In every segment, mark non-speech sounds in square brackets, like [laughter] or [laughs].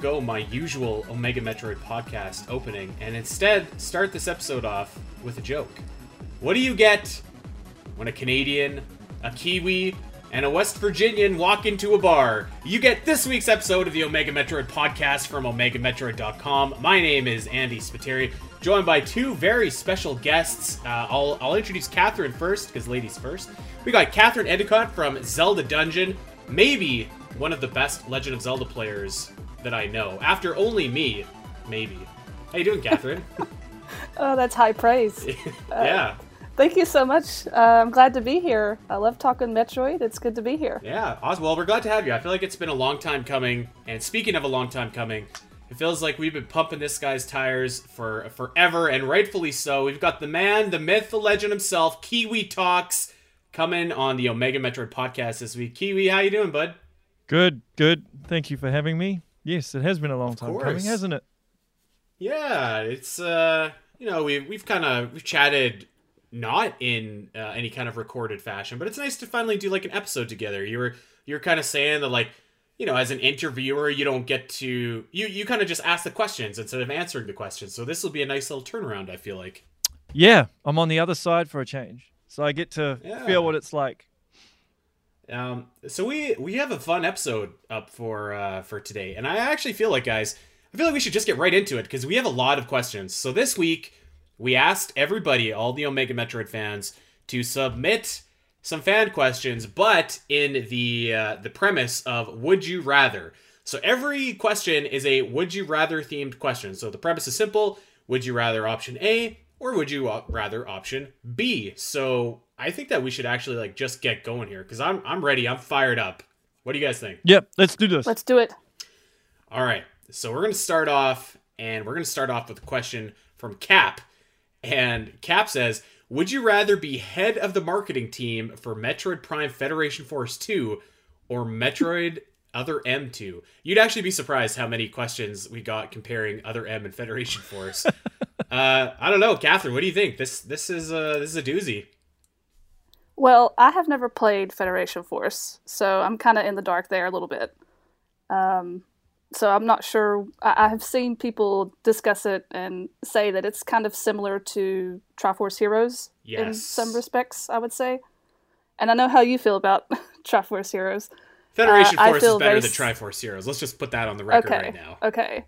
forego my usual Omega Metroid podcast opening and instead start this episode off with a joke. What do you get when a Canadian, a Kiwi, and a West Virginian walk into a bar? You get this week's episode of the Omega Metroid podcast from OmegaMetroid.com. My name is Andy Spiteri, joined by two very special guests. Uh, I'll, I'll introduce Catherine first, because ladies first. We got Catherine Endicott from Zelda Dungeon, maybe one of the best Legend of Zelda players that I know. After only me, maybe. How you doing, Catherine? [laughs] Oh, that's high praise. [laughs] yeah, Thank you so much. Uh, I'm glad to be here. I love talking Metroid. It's good to be here. yeah. Awesome. Well, we're glad to have you. I feel like it's been a long time coming. And speaking of a long time coming, it feels like we've been pumping this guy's tires for forever, and rightfully so. We've got the man, the myth, the legend himself, Kiwi Talks, coming on the Omega Metroid podcast this week. Kiwi, how you doing, bud? Good, good. Thank you for having me. Yes, it has been a long time coming, hasn't it? Yeah, it's uh, you know, we've we've kind of we've chatted not in uh, any kind of recorded fashion, but it's nice to finally do like an episode together. You were you're kind of saying that like, you know, as an interviewer, you don't get to you you kind of just ask the questions instead of answering the questions. So this will be a nice little turnaround, I feel like. Yeah, I'm on the other side for a change, so I get to Yeah. feel what it's like. Um, so we we have a fun episode up for uh, for today, and I actually feel like, guys, I feel like we should just get right into it because we have a lot of questions. So this week we asked everybody, all the Omega Metroid fans, to submit some fan questions, but in the uh, the premise of would you rather. So every question is a would you rather themed question. So the premise is simple: would you rather option A or would you uh, rather option B? So I think that we should actually like just get going here because I'm I'm ready. I'm fired up. What do you guys think? Yep, let's do this. Let's do it. All right. So we're going to start off, and we're going to start off with a question from Cap. And Cap says, Would you rather be head of the marketing team for Metroid Prime Federation Force 2 or Metroid Other M2? You'd actually be surprised how many questions we got comparing Other M and Federation Force. [laughs] uh, I don't know, Catherine. What do you think? This this is a this is a doozy. Well, I have never played Federation Force, so I'm kind of in the dark there a little bit. Um, so I'm not sure. I, I have seen people discuss it and say that it's kind of similar to Triforce Heroes in some respects. I would say, and I know how you feel about [laughs] Triforce Heroes. Federation Uh, I Force is better very than Triforce Heroes. Let's just put that on the record Okay. right now. Okay.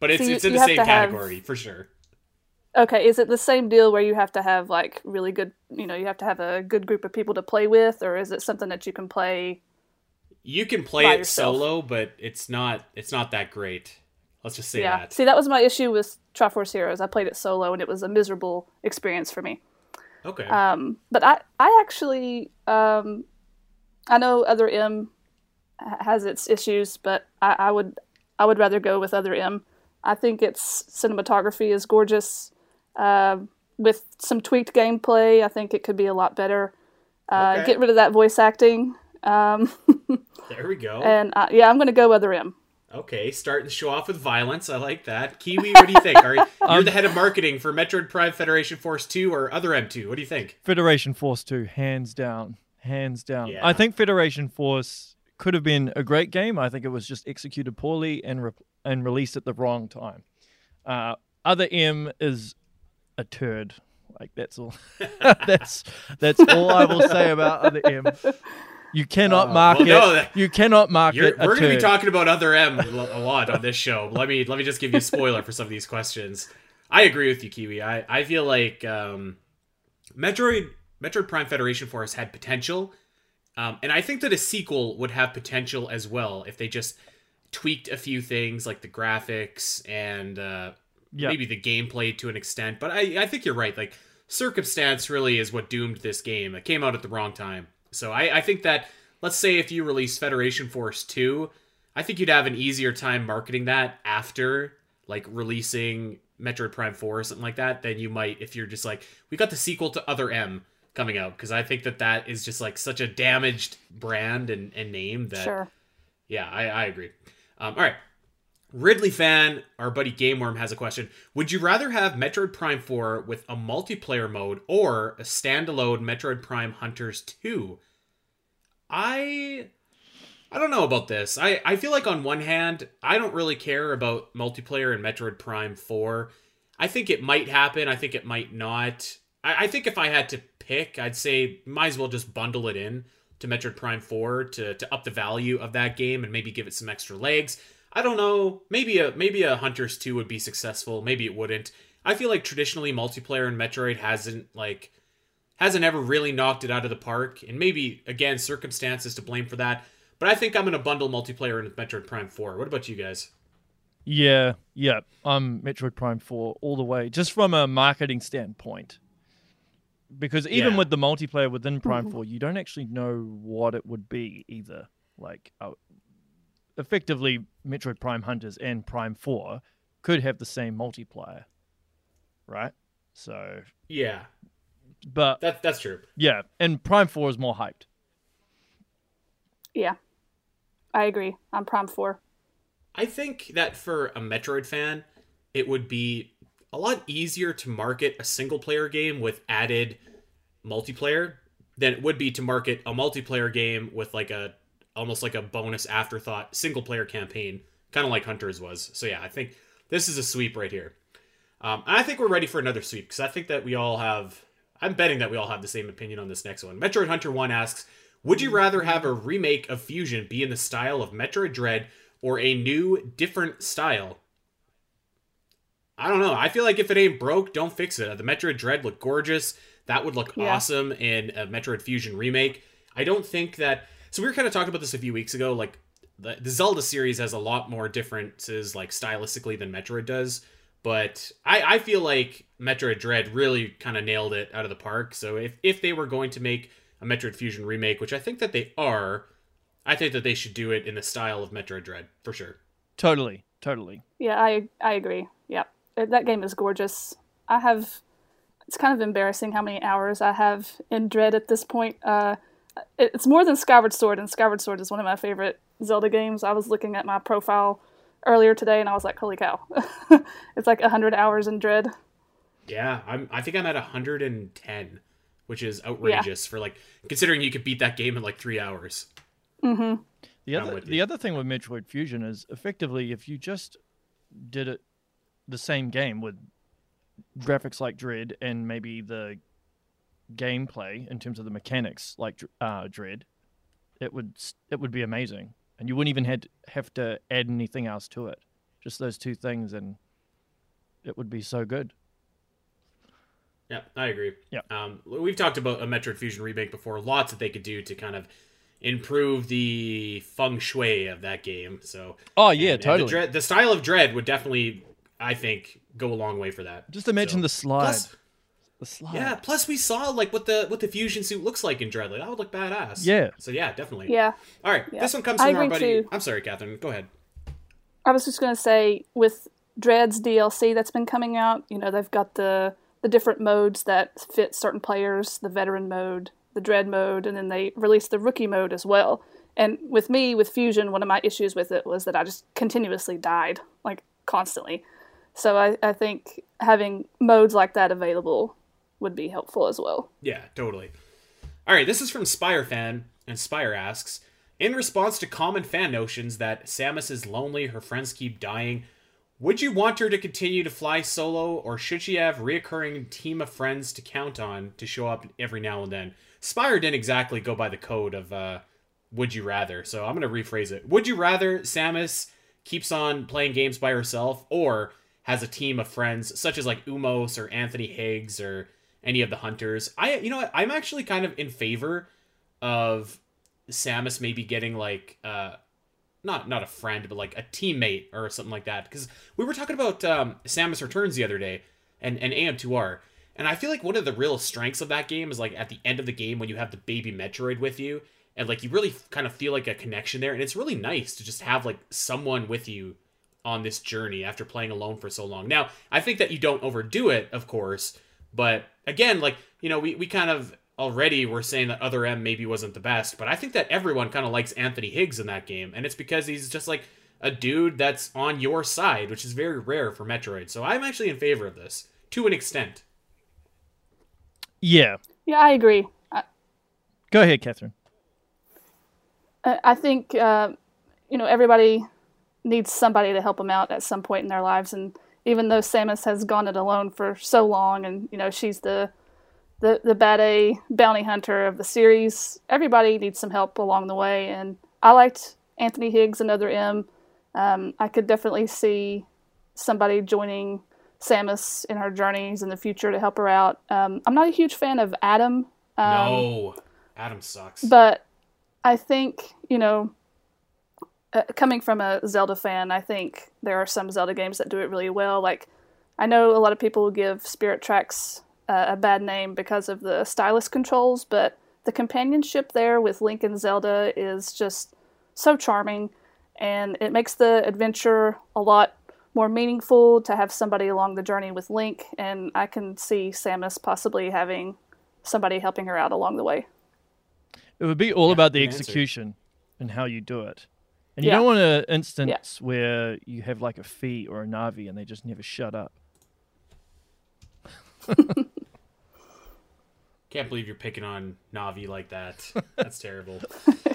But it's it's in the same to have- category for sure. Okay, is it the same deal where you have to have like really good, you know, you have to have a good group of people to play with, or is it something that you can play? You can play it yourself. solo, but it's not it's not that great. Let's just say yeah. that. See, that was my issue with Triforce Heroes. I played it solo, and it was a miserable experience for me. Okay. Um, but I, I actually, um, I know Other M has its issues, but I, I would, I would rather go with Other M. I think its cinematography is gorgeous. Uh, with some tweaked gameplay, I think it could be a lot better. Uh, Okay. Get rid of that voice acting. Um, [laughs] there we go. and uh, yeah, I'm going to go Other M. okay, starting to show off with violence. I like that. Kiwi, what do you think? Are you, [laughs] Um, you're the head of marketing for Metroid Prime Federation Force 2 or other M2. What do you think? Federation Force 2, hands down. Hands down. Yeah. I think Federation Force could have been a great game. I think it was just executed poorly and re- and released at the wrong time. Uh, Other M is a turd. Like that's all. [laughs] that's that's all I will say about Other M. You cannot Uh, market. well, no, you cannot market we're going to be talking about other M a lot on this show. Let me let me just give you a spoiler for some of these questions. I agree with you, Kiwi. I, I feel like um, Metroid Metroid Prime Federation Force had potential, um, and I think that a sequel would have potential as well if they just tweaked a few things like the graphics and uh, Yeah. maybe the gameplay to an extent. But I, I think you're right. Like circumstance really is what doomed this game. It came out at the wrong time. So I, I think that let's say if you release Federation Force 2, I think you'd have an easier time marketing that after like releasing Metroid Prime 4 or something like that than you might if you're just like we got the sequel to Other M coming out because I think that that is just like such a damaged brand and, and name that Sure. yeah, I, I agree. Um, all right. Ridley fan, our buddy Gameworm has a question. Would you rather have Metroid Prime 4 with a multiplayer mode or a standalone Metroid Prime Hunters 2? I I don't know about this. I, I feel like on one hand, I don't really care about multiplayer in Metroid Prime 4. I think it might happen. I think it might not. I, I think if I had to pick, I'd say might as well just bundle it in to Metroid Prime 4 to, to up the value of that game and maybe give it some extra legs. I don't know. Maybe a maybe a Hunters 2 would be successful. Maybe it wouldn't. I feel like traditionally multiplayer in Metroid hasn't like hasn't ever really knocked it out of the park, and maybe again circumstances to blame for that. But I think I'm gonna bundle multiplayer in Metroid Prime 4. What about you guys? Yeah, yeah. I'm Metroid Prime 4 all the way, just from a marketing standpoint. Because even Yeah. with the multiplayer within Prime 4, you don't actually know what it would be either. Like, uh, effectively, Metroid Prime Hunters and Prime 4 could have the same multiplier, right? So, Yeah, but that that's true. yeah, and Prime 4 is more hyped. Yeah, I agree. I'm Prime Four. I think that for a Metroid fan, it would be a lot easier to market a single player game with added multiplayer than it would be to market a multiplayer game with like a almost like a bonus afterthought single player campaign, kind of like Hunters was. So yeah, I think this is a sweep right here. Um, I think we're ready for another sweep because I think that we all have. I'm betting that we all have the same opinion on this next one. Metroid Hunter One asks, "Would you rather have a remake of Fusion be in the style of Metroid Dread or a new, different style?" I don't know. I feel like if it ain't broke, don't fix it. The Metroid Dread looked gorgeous. That would look Yeah. awesome in a Metroid Fusion remake. I don't think that. So we were kind of talking about this a few weeks ago. Like the, the Zelda series has a lot more differences, like stylistically, than Metroid does. But I, I feel like Metroid Dread really kind of nailed it out of the park. So if if they were going to make a Metroid Fusion remake, which I think that they are, I think that they should do it in the style of Metroid Dread for sure. Totally, totally. Yeah, I I agree. Yep, Uh, that game is gorgeous. I have. It's kind of embarrassing how many hours I have in Dread at this point. Uh, it- it's more than Skyward Sword, and Skyward Sword is one of my favorite Zelda games. I was looking at my profile earlier today, and I was like, "Holy cow!" [laughs] it's like hundred hours in Dread. Yeah, I'm. I think I'm at 110, which is outrageous for like considering you could beat that game in like three hours. Mm-hmm. The I'm other with you. the other thing with Metroid Fusion is effectively if you just did it the same game with graphics like Dread and maybe the gameplay in terms of the mechanics like uh, Dread, it would it would be amazing, and you wouldn't even had have to add anything else to it. Just those two things, and it would be so good. Yeah, I agree. Yeah. Um, we've talked about a Metroid Fusion remake before. Lots that they could do to kind of improve the feng shui of that game. So. Oh yeah, and- and totally. the, dread, the style of Dread would definitely, I think, go a long way for that. Just imagine So- the slide. Plus, the slide. yeah. Plus, we saw like what the what the fusion suit looks like in Dread. Like that would look badass. Yeah. So yeah, definitely. Yeah, All right. Yeah. This one comes I from our buddy. too. I'm sorry, Catherine. Go ahead. I was just gonna say with Dread's DLC that's been coming out, you know, they've got the the different modes that fit certain players, the veteran mode, the dread mode, and then they released the rookie mode as well. And with me, with Fusion, one of my issues with it was that I just continuously died, like constantly. So I, I think having modes like that available would be helpful as well. Yeah, totally. All right, this is from Spire fan, and Spire asks, in response to common fan notions that Samus is lonely, her friends keep dying, would you want her to continue to fly solo, or should she have reoccurring team of friends to count on to show up every now and then? Spire didn't exactly go by the code of uh, would you rather, so I'm going to rephrase it. Would you rather Samus keeps on playing games by herself, or has a team of friends such as like U-Mos or Anthony Higgs or any of the hunters? I, you know? I'm actually kind of in favor of Samus maybe getting like uh not not a friend but like a teammate or something like that because we were talking about um Samus Returns the other day and and AM2R and I feel like one of the real strengths of that game is like at the end of the game when you have the baby Metroid with you and like you really kind of feel like a connection there and it's really nice to just have like someone with you on this journey after playing alone for so long. Now, I think that you don't overdo it, of course, but again, like, you know, we, we kind of already were saying that Other M maybe wasn't the best, but I think that everyone kind of likes Anthony Higgs in that game, and it's because he's just like a dude that's on your side, which is very rare for Metroid. So I'm actually in favor of this to an extent. Yeah. Yeah, I agree. I, Go ahead, Catherine. I I think uh, you know everybody needs somebody to help them out at some point in their lives, and even though Samus has gone it alone for so long, and you know she's the the the bad A bounty hunter of the series, everybody needs some help along the way, and I liked Anthony Higgs, another M. Um, I could definitely see somebody joining Samus in her journeys in the future to help her out. Um, I'm not a huge fan of Adam. Um, no, Adam sucks. but I think you know, uh, coming from a Zelda fan, I think there are some Zelda games that do it really well. Like I know a lot of people give Spirit Tracks uh, a bad name because of the stylus controls, but the companionship there with Link and Zelda is just so charming, and it makes the adventure a lot more meaningful to have somebody along the journey with Link, and I can see Samus possibly having somebody helping her out along the way. It would be all Yeah, about the good answer. execution and how you do it. And you Yeah. don't want an instance where you have like a Fi or a Navi and they just never shut up. [laughs] Can't believe you're picking on Navi like that. [laughs] That's terrible.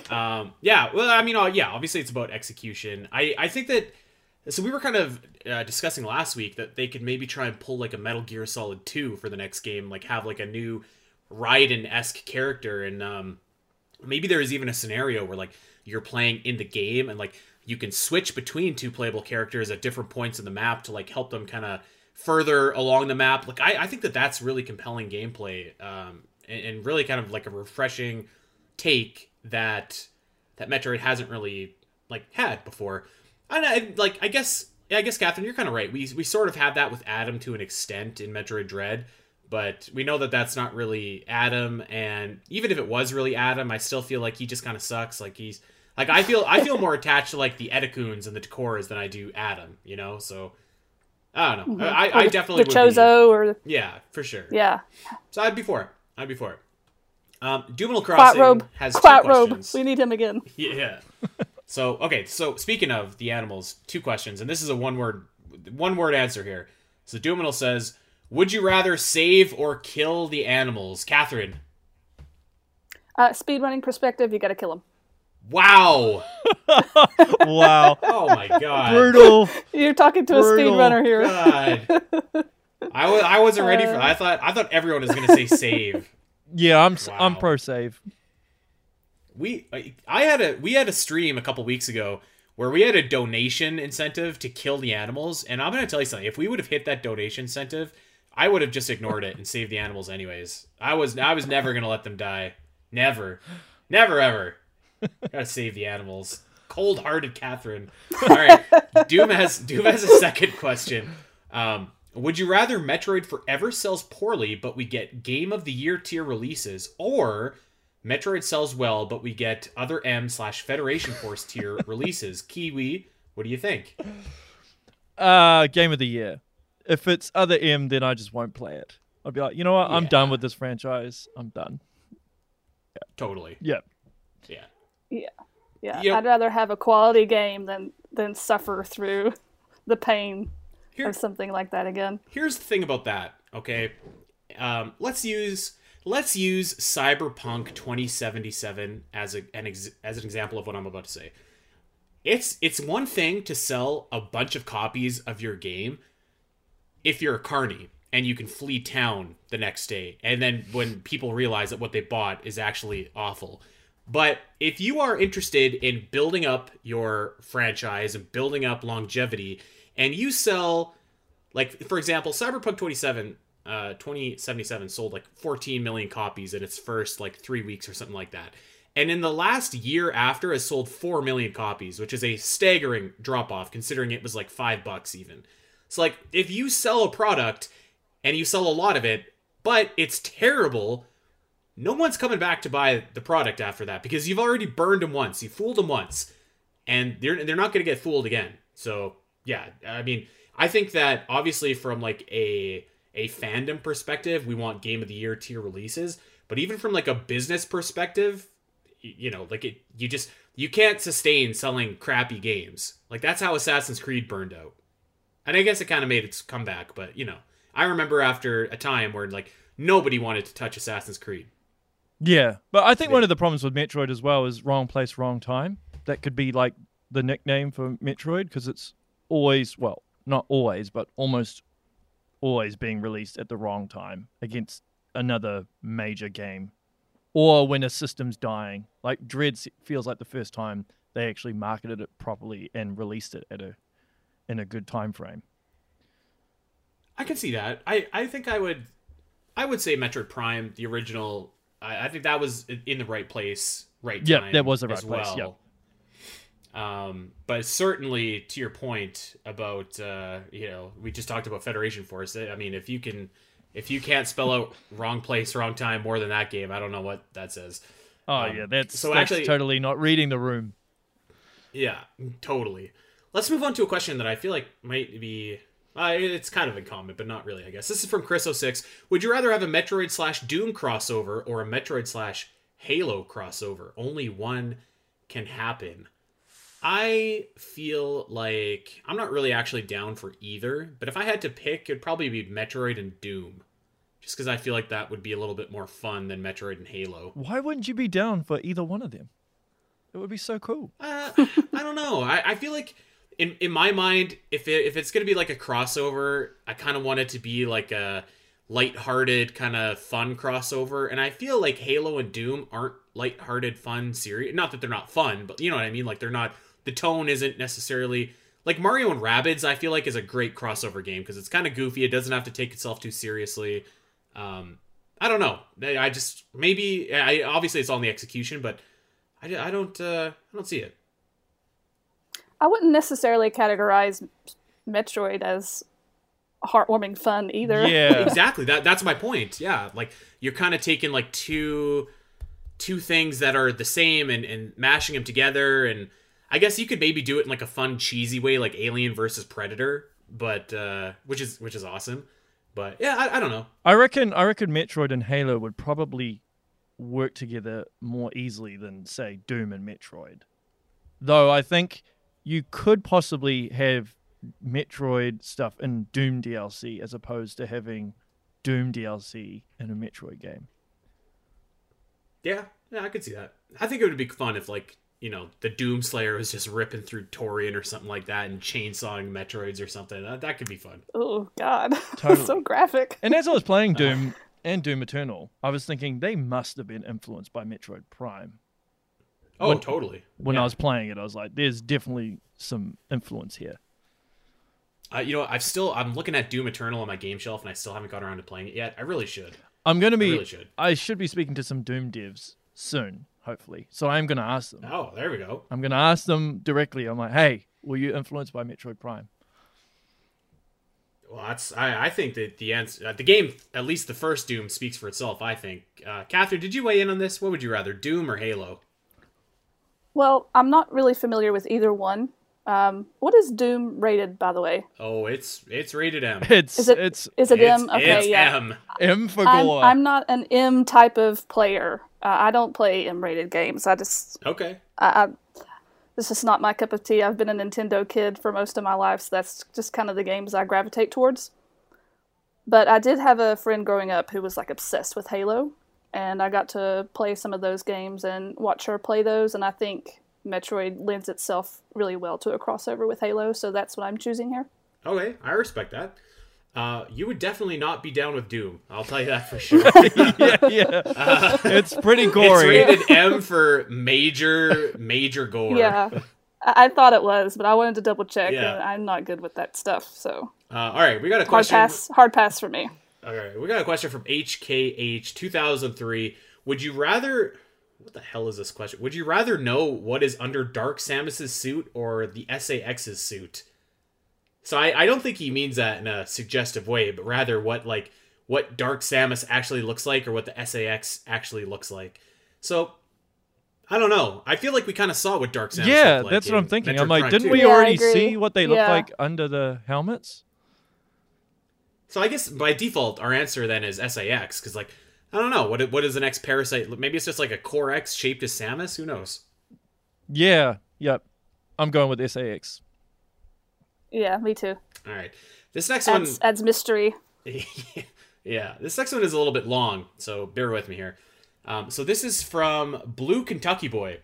Um, yeah, well, I mean, uh, yeah, obviously it's about execution. I, I think that. So we were kind of uh, discussing last week that they could maybe try and pull like a Metal Gear Solid 2 for the next game, like have like a new Raiden esque character, and um, maybe there is even a scenario where like you're playing in the game and like you can switch between two playable characters at different points in the map to like help them kind of further along the map. Like I, I think that that's really compelling gameplay um, and, and really kind of like a refreshing take that that metroid hasn't really like had before. And I, like i guess yeah, i guess catherine you're kind of right. We, we sort of have that with adam to an extent in metroid dread but we know that that's not really Adam, and even if it was really Adam, I still feel like he just kind of sucks. Like he's like I feel I feel more attached to like the Edakuns and the Takoras than I do Adam. You know, so I don't know. I, Or I the- definitely the Chozo or yeah, for sure. yeah, So I'd be for it. I'd be for it. Um, Doomino Crossing Quatrobe, has two Quatrobe. questions. We need him again. [laughs] Yeah. so okay, so speaking of the animals, two questions, and this is a one word one word answer here. So Duminal says, "Would you rather save or kill the animals?" Catherine. Uh, speedrunning perspective, you got to kill him. Wow. [laughs] Wow. Oh my god. Brutal. You're talking to a Brutal. speedrunner here. God. [laughs] I was I wasn't ready for. Uh. I thought I thought everyone was gonna say save. Yeah, I'm s I'm pro save. we I- I had a we had a stream a couple weeks ago where we had a donation incentive to kill the animals and i'm going to tell you something if we would have hit that donation incentive i would have just ignored it and saved the animals anyways i was i was never going to let them die never never ever [laughs] gotta save the animals cold-hearted catherine all right [laughs] doom has doom has a second question um would you rather Metroid forever sells poorly, but we get Game of the Year tier releases, or Metroid sells well, but we get other M slash Federation Force tier [laughs] releases? Kiwi, what do you think? Uh, game of the year. If it's other M, then I just won't play it. I'll be like, you know what? I'm Yeah. done with this franchise. I'm done. Yeah. Totally. Yeah. Yeah. Yeah, yeah. Yep. I'd rather have a quality game than than suffer through the pain Here, of something like that again. here's the thing about that. Okay, um, let's use let's use Cyberpunk 2077 as a an ex, as an example of what I'm about to say. It's it's one thing to sell a bunch of copies of your game if you're a carny and you can flee town the next day and then when people realize that what they bought is actually awful but if you are interested in building up your franchise and building up longevity and you sell like for example cyberpunk 27 uh 2077 sold like 14 million copies in its first like three weeks or something like that. And in the last year after has sold 4 million copies which is a staggering drop off considering it was like five bucks even. So like if you sell a product and you sell a lot of it but it's terrible no one's coming back to buy the product after that because you've already burned them once you fooled them once and they're they're not going to get fooled again. So yeah, I mean, I think that obviously from like a a fandom perspective, we want game of the year tier releases, but even from like a business perspective, you know, like it, you just you can't sustain selling crappy games. Like that's how Assassin's Creed burned out. And I guess it kind of made its comeback, but you know, I remember after a time where like nobody wanted to touch Assassin's Creed. Yeah, but I think one of the problems with Metroid as well is wrong place, wrong time. That could be like the nickname for Metroid because it's always, well, not always, but almost always being released at the wrong time against another major game or when a system's dying. Like Dread feels like the first time they actually marketed it properly and released it at a in a good time frame. I can see that. I, I think I would I would say Metroid Prime, the original. I, I think that was in the right place, right time. that was the right place, well. yep. Um, but certainly to your point about uh, you know we just talked about Federation Force. I mean, if you can if you can't spell out wrong place, wrong time more than that game, I don't know what that says. Oh Um, yeah, that's so that's actually- totally not reading the room. Yeah, totally. Let's move on to a question that I feel like might be. Uh, it's kind of in common, but not really, I guess. This is from Chris06. Would you rather have a Metroid slash Doom crossover or a Metroid slash Halo crossover? Only one can happen. I feel like I'm not really actually down for either, but if I had to pick, it'd probably be Metroid and Doom. Just because I feel like that would be a little bit more fun than Metroid and Halo. Why wouldn't you be down for either one of them? It would be so cool. Uh, I don't know. I, I feel like in in my mind, if it, if it's gonna be like a crossover, I kind of want it to be like a light-hearted kind of fun crossover. And I feel like Halo and Doom aren't light-hearted, fun, serious. Not that they're not fun, but you know what I mean. Like they're not. The tone isn't necessarily like Mario and Rabbids. I feel like is a great crossover game because it's kind of goofy. It doesn't have to take itself too seriously. Um, I don't know. I just maybe. I obviously it's all in the execution, but I, I don't. Uh, I don't see it. I wouldn't necessarily categorize Metroid as heartwarming fun either. Yeah. [laughs] exactly that that's my point yeah like you're kind of taking like two two things that are the same and and mashing them together and i guess you could maybe do it in like a fun cheesy way like alien versus predator but uh which is which is awesome but yeah i, I don't know I reckon I reckon Metroid and Halo would probably work together more easily than say Doom and Metroid. Though I think you could possibly have Metroid stuff in Doom DLC as opposed to having Doom DLC in a Metroid game. yeah yeah i could see that i think it would be fun if like you know the doom slayer was just ripping through Tourian or something like that and chainsawing metroids or something that, that could be fun Oh God, [laughs] Totally. so graphic. And as I was playing uh. Doom and Doom Eternal, I was thinking they must have been influenced by Metroid Prime. Oh When- totally When Yeah. I was playing it, I was like, there's definitely some influence here. Uh, you know, I've still I'm looking at Doom Eternal on my game shelf, and I still haven't got around to playing it yet. I really should. I'm going to be. really should. I should be speaking to some Doom devs soon, hopefully. So I'm going to ask them. Oh, there we go. I'm going to ask them directly. I'm like, hey, were you influenced by Metroid Prime? Well, that's I, I think that the answer, uh, the game, at least the first Doom, speaks for itself. I think. Uh, Catherine, did you weigh in on this? What would you rather, Doom or Halo? Well, I'm not really familiar with either one. Um, what is Doom rated, by the way? Oh, it's it's rated M. [laughs] It's Is it- it's Is it it's, M? Okay, it's yeah. M. M for I'm, gore. I'm not an M type of player. Uh, I don't play M-rated games. I just, Okay. I, I, this is not my cup of tea. I've been a Nintendo kid for most of my life, so that's just kind of the games I gravitate towards. But I did have a friend growing up who was like obsessed with Halo, and I got to play some of those games and watch her play those, and I think Metroid lends itself really well to a crossover with Halo, so that's what I'm choosing here. Okay, I respect that. Uh, you would definitely not be down with Doom. I'll tell you that for [laughs] sure. [laughs] yeah, [laughs] yeah. it's pretty gory. it's gory. rated M for major major gore. Yeah, I-, I thought it was, but I wanted to double check, Yeah. and I'm not good with that stuff, so Uh, all right, we got a hard pass. Hard pass for me. All right, we got a question from HKH 2003. Would you rather? What the hell is this question? Would you rather know what is under Dark Samus's suit or the SA-X's suit? So I, I don't think he means that in a suggestive way, but rather what like what Dark Samus actually looks like or what the SA-X actually looks like. So I don't know. I feel like we kind of saw what Dark Samus. yeah, looked like that's what I'm thinking. Metroid I'm like, Prime didn't 2. we Yeah, already see what they look like under the helmets? So I guess by default, our answer then is SA-X because like I don't know what what is the next parasite? Maybe it's just like a Core X shaped as Samus. Who knows? Yeah, yep. I'm going with SA-X. Yeah, me too. All right, this next Adds, adds mystery. [laughs] yeah, this next one is a little bit long, so bear with me here. Um, so this is from Blue Kentucky Boy.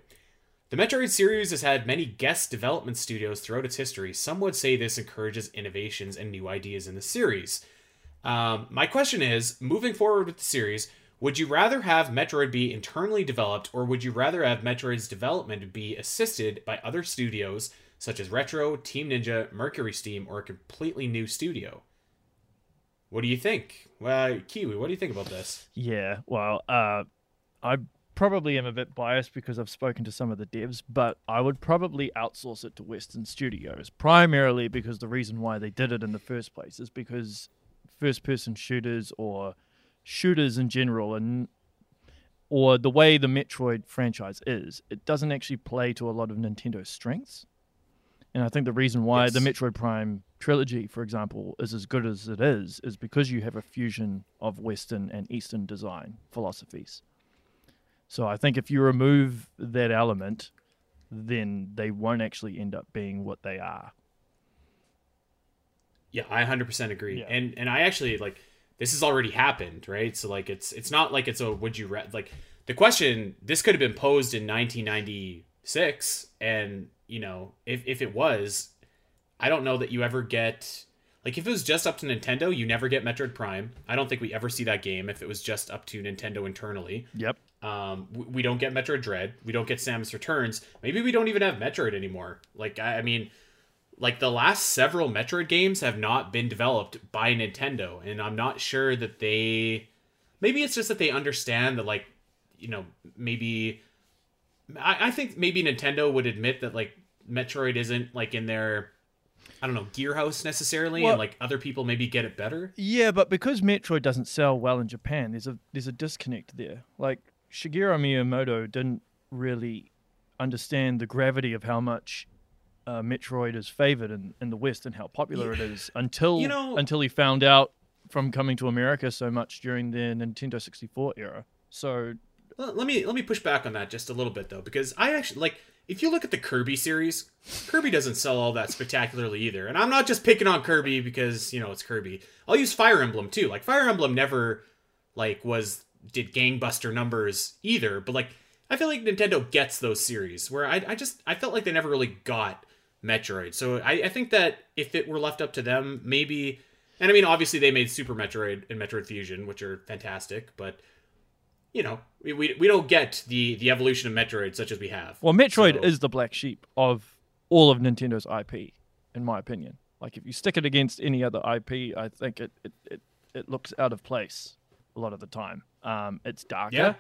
The Metroid series has had many guest development studios throughout its history. Some would say this encourages innovations and new ideas in the series. Um, my question is moving forward with the series, would you rather have Metroid be internally developed, or would you rather have Metroid's development be assisted by other studios such as Retro, Team Ninja, Mercury Steam, or a completely new studio? What do you think? Well, Kiwi, what do you think about this? Yeah, well, uh, I probably am a bit biased because I've spoken to some of the devs, but I would probably outsource it to Western studios, primarily because the reason why they did it in the first place is because first person shooters or shooters in general and or the way the Metroid franchise is, it doesn't actually play to a lot of Nintendo's strengths. And I think the reason why Yes. the Metroid Prime trilogy, for example, is as good as it is, is because you have a fusion of Western and Eastern design philosophies. So I think if you remove that element, then they won't actually end up being what they are. Yeah, I 100% agree. Yeah. And and I actually like this has already happened, right? So like it's it's not like it's a would you ra- like the question this could have been posed in 1996 and you know, if if it was I don't know that you ever get like if it was just up to Nintendo, you never get Metroid Prime. I don't think we ever see that game if it was just up to Nintendo internally. Yep. Um, we, we don't get Metroid Dread. We don't get Samus Returns. Maybe we don't even have Metroid anymore. Like I, I mean, like the last several Metroid games have not been developed by Nintendo, and I'm not sure that they. Maybe it's just that they understand that, like, you know, maybe. I, I think maybe Nintendo would admit that like Metroid isn't like in their. I don't know, Gearhouse necessarily, Well- and like other people maybe get it better. Yeah, but because Metroid doesn't sell well in Japan, there's a there's a disconnect there. Like Shigeru Miyamoto didn't really understand the gravity of how much uh, Metroid is favored in, in the West and how popular it is until You know- until he found out from coming to America so much during the Nintendo 64 era. So Let let me let me push back on that just a little bit though, because I actually like if you look at the Kirby series, Kirby doesn't sell all that spectacularly either. And I'm not just picking on Kirby because you know it's Kirby. I'll use Fire Emblem too. Like Fire Emblem never like was did gangbuster numbers either, but like I feel like Nintendo gets those series where I I just I felt like they never really got Metroid. So I, I think that if it were left up to them, maybe. And I mean, obviously they made Super Metroid and Metroid Fusion, which are fantastic, but you know, we, we, we don't get the the evolution of Metroid such as we have. Well, Metroid So- is the black sheep of all of Nintendo's IP, in my opinion. Like, if you stick it against any other IP, I think it it, it, it looks out of place a lot of the time. Um, it's darker, Yeah.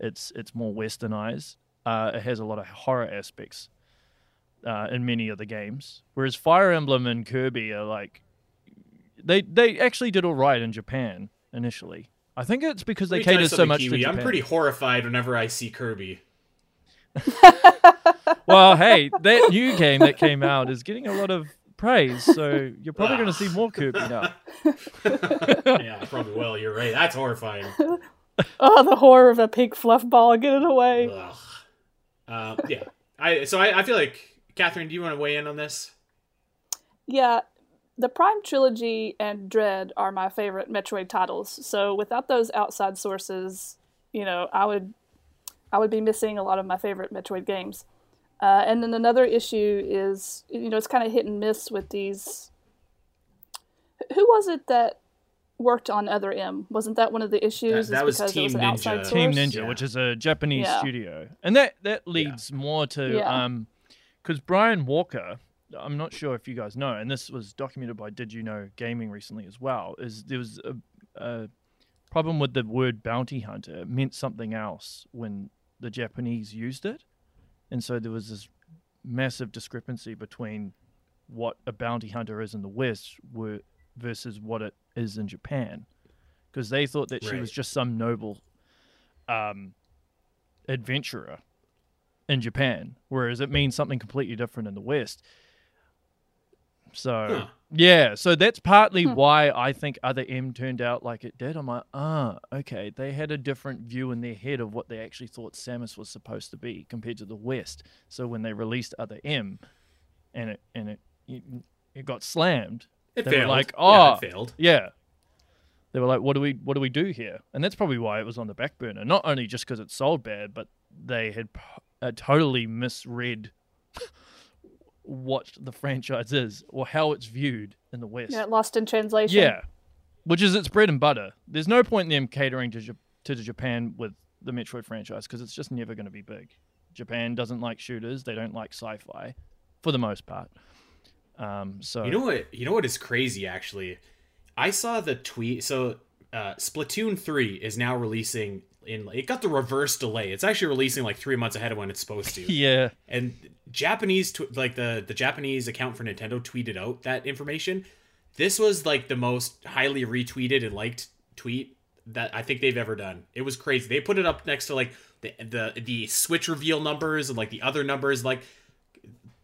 it's it's more westernized. Uh, it has a lot of horror aspects uh, in many of the games, whereas Fire Emblem and Kirby are like they they actually did all right in Japan initially. I think it's because they Let me tell cater so something, much to Japan. I'm pretty horrified whenever I see Kirby. [laughs] Well, hey, that new game that came out is getting a lot of praise, so you're probably going to see more Kirby now. [laughs] yeah, probably will. You're right. That's horrifying. [laughs] Oh, the horror of a pink fluff ball. Get it away. Ugh. Uh, yeah. I so I, I feel like Catherine. Do you want to weigh in on this? Yeah, the Prime trilogy and Dread are my favorite Metroid titles. So without those outside sources, you know, I would I would be missing a lot of my favorite Metroid games. Uh, and then another issue is, you know, it's kind of hit and miss with these. Who was it that worked on Other M? Wasn't that one of the issues? That- that is was because it was Team an outside Ninja. Team source? Ninja, Yeah. which is a Japanese Yeah. studio, and that that leads more to Yeah. um, because Brian Walker, I'm not sure if you guys know, and this was documented by Did You Know Gaming recently as well. Is there was a, a problem with the word bounty hunter? It meant something else when the Japanese used it, and so there was this massive discrepancy between what a bounty hunter is in the West were, versus what it is in Japan, because they thought that she was just some noble um, adventurer in Japan, whereas it means something completely different in the West. So Huh. yeah, so that's partly why I think Other M turned out like it did. I'm like, ah, okay, they had a different view in their head of what they actually thought Samus was supposed to be compared to the West. So when they released Other M, and it and it it, it got slammed, It They were failed. like, yeah, "Oh." it failed. yeah. they were like, "What do we what do we do here?" And that's probably why it was on the back burner. Not only just because it sold bad, but they had uh, totally misread what the franchise is or how it's viewed in the West. Yeah, lost in translation. Yeah, which is its bread and butter. There's no point in them catering to Jap- to Japan with the Metroid franchise because it's just never going to be big. Japan doesn't like shooters; they don't like sci-fi, for the most part. Um, so You know what? You know what is crazy actually. I saw the tweet. So uh, Splatoon three is now releasing in. It got the reverse delay. It's actually releasing like three months ahead of when it's supposed to. [laughs] yeah, and Japanese tw- like the the Japanese account for Nintendo tweeted out that information. This was like the most highly retweeted and liked tweet that I think they've ever done. It was crazy. They put it up next to like the the the Switch reveal numbers and like the other numbers. Like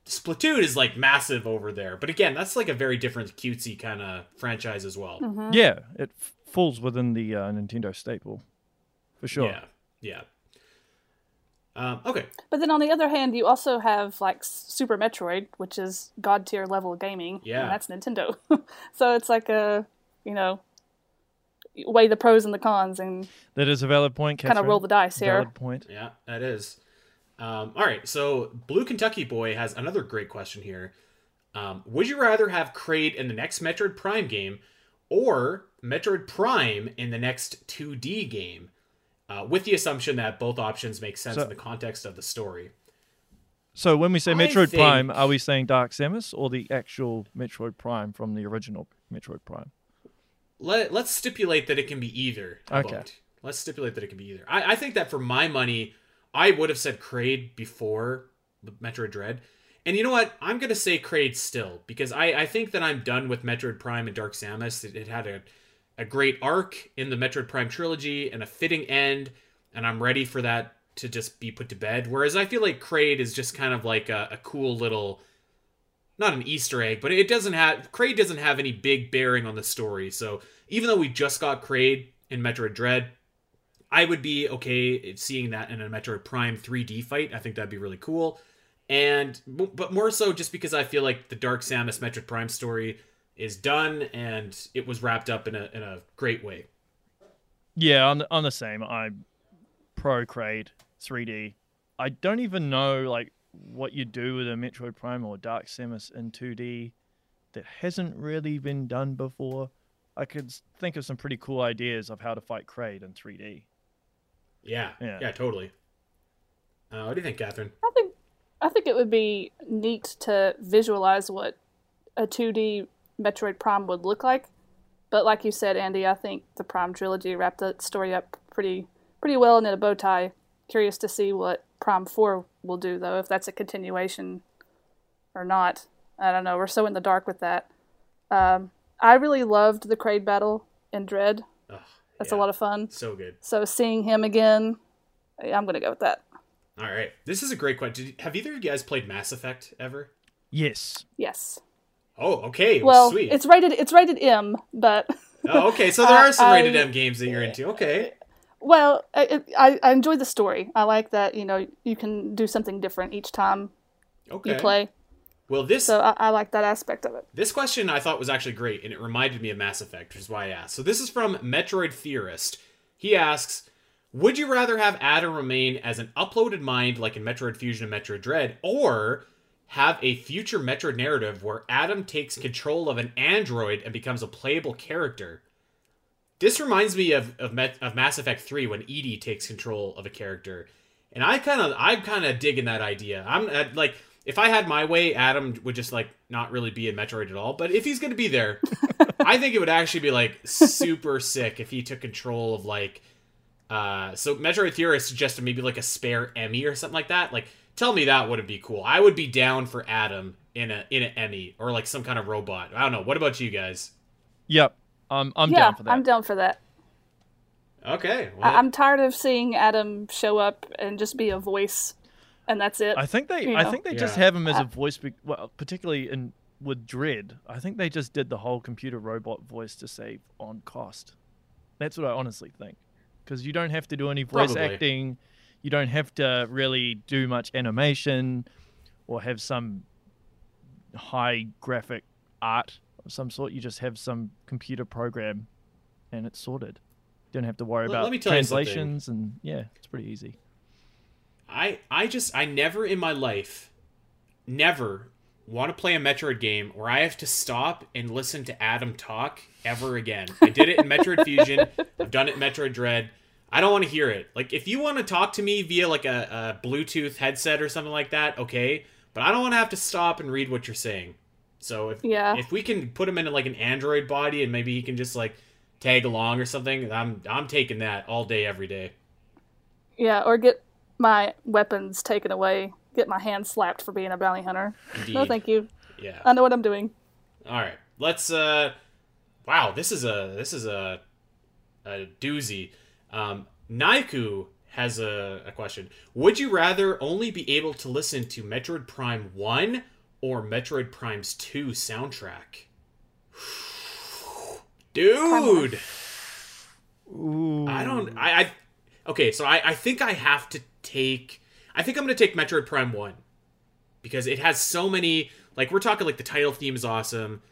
Splatoon is like massive over there, but again, that's like a very different cutesy kind of franchise as well. yeah, it f- falls within the uh, Nintendo staple, for sure. Yeah, yeah. Um, okay, But then on the other hand, you also have like Super Metroid, which is god tier level gaming. Yeah. And that's Nintendo. [laughs] so it's like a, you know, weigh the pros and the cons and That is a valid point. kind of roll the dice here. Valid point. Yeah, that is. Um, all right, so Blue Kentucky Boy has another great question here. Um, would you rather have Kraid in the next Metroid Prime game or Metroid Prime in the next 2D game? Uh, with the assumption that both options make sense So- in the context of the story. So when we say Metroid think- Prime, are we saying Dark Samus or the actual Metroid Prime from the original Metroid Prime? Let, let's stipulate that it can be either. Okay. about? Let's stipulate that it can be either. I, I think that for my money, I would have said Kraid before Metroid Dread. And you know what? I'm going to say Kraid still because I, I think that I'm done with Metroid Prime and Dark Samus. It, it had a, a great arc in the Metroid Prime trilogy and a fitting end, and I'm ready for that to just be put to bed. Whereas I feel like Kraid is just kind of like a, a cool little not an Easter egg, but it doesn't have Kraid doesn't have any big bearing on the story. So even though we just got Kraid in Metroid Dread, I would be okay seeing that in a Metroid Prime 3D fight. I think that'd be really cool. And but more so just because I feel like the Dark Samus Metroid Prime story is done and it was wrapped up in a in a great way. Yeah, on the, on the same. I'm pro Kraid 3D. I don't even know like what you do with a Metroid Prime or Dark Samus in 2D that hasn't really been done before. I could think of some pretty cool ideas of how to fight Kraid in 3D. Yeah, Yeah. yeah, totally. Uh, what do you think, Catherine? I think I think it would be neat to visualize what a 2D Metroid Prime would look like. But like you said, Andy, I think the Prime trilogy wrapped the story up pretty pretty well and in a bow tie. Curious to see what Prime 4 will do though, if that's a continuation or not. I don't know. We're so in the dark with that. Um, I really loved the Kraid battle in Dread. Ugh, That's yeah, a lot of fun. so good. So seeing him again, I'm gonna go with that. All right, this is a great question. Did, have either of you guys played Mass Effect ever? Yes. Yes. Oh, okay. Well, sweet. it's rated it's rated M, but [laughs] Oh, okay. So there [laughs] are some rated I- M games that you're into. Okay. well, I, I I enjoy the story. I like that you know you can do something different each time Okay. you play. Well, this So I, I like that aspect of it. this question I thought was actually great, and it reminded me of Mass Effect, which is why I asked. So this is from Metroid Theorist. He asks, "Would you rather have Adam remain as an uploaded mind like in Metroid Fusion and Metroid Dread, or have a future Metroid narrative where Adam takes control of an android and becomes a playable character?" This reminds me of of, Met, of Mass Effect 3 when EDI takes control of a character. And I kind of I'm kind of digging that idea. I'm uh, like if I had my way, Adam would just like not really be in Metroid at all, but if he's going to be there, [laughs] I think it would actually be like super sick if he took control of like uh so Metroid Theorist suggested maybe like a spare Emmy or something like that. Like tell me that wouldn't be cool. I would be down for Adam in a in an Emmy or like some kind of robot. I don't know. What about you guys? Yep. I'm I'm yeah, down for that. I'm down for that. Okay. I, Well, I'm tired of seeing Adam show up and just be a voice, and that's it. I think they you I know. think they just have him as a voice be- well, particularly in with Dread. I think they just did the whole computer robot voice to save on cost. That's what I honestly think. Cuz you don't have to do any voice Probably. acting. You don't have to really do much animation or have some high graphic art of some sort. You just have some computer program and it's sorted. You don't have to worry Let- about let me tell you something. translations, and yeah, it's pretty easy. I I just I never in my life never want to play a Metroid game where I have to stop and listen to Adam talk ever again. I did it in Metroid [laughs] Fusion. I've done it in Metroid Dread. I don't want to hear it. Like if you want to talk to me via like a, a Bluetooth headset or something like that, okay. But I don't want to have to stop and read what you're saying. So if Yeah. if we can put him in like an Android body and maybe he can just like tag along or something, I'm I'm taking that all day every day. Yeah, or get my weapons taken away. Get my hand slapped for being a bounty hunter. Indeed. No, thank you. Yeah. I know what I'm doing. All right, let's. uh Wow, this is a this is a a doozy. Um, Naiku has a, a question. Would you rather only be able to listen to Metroid Prime One or Metroid Prime's Two soundtrack? [sighs] Dude. I don't. I, I okay. So I I think I have to take. I think I'm gonna take Metroid Prime One because it has so many. Like we're talking like the title theme is awesome.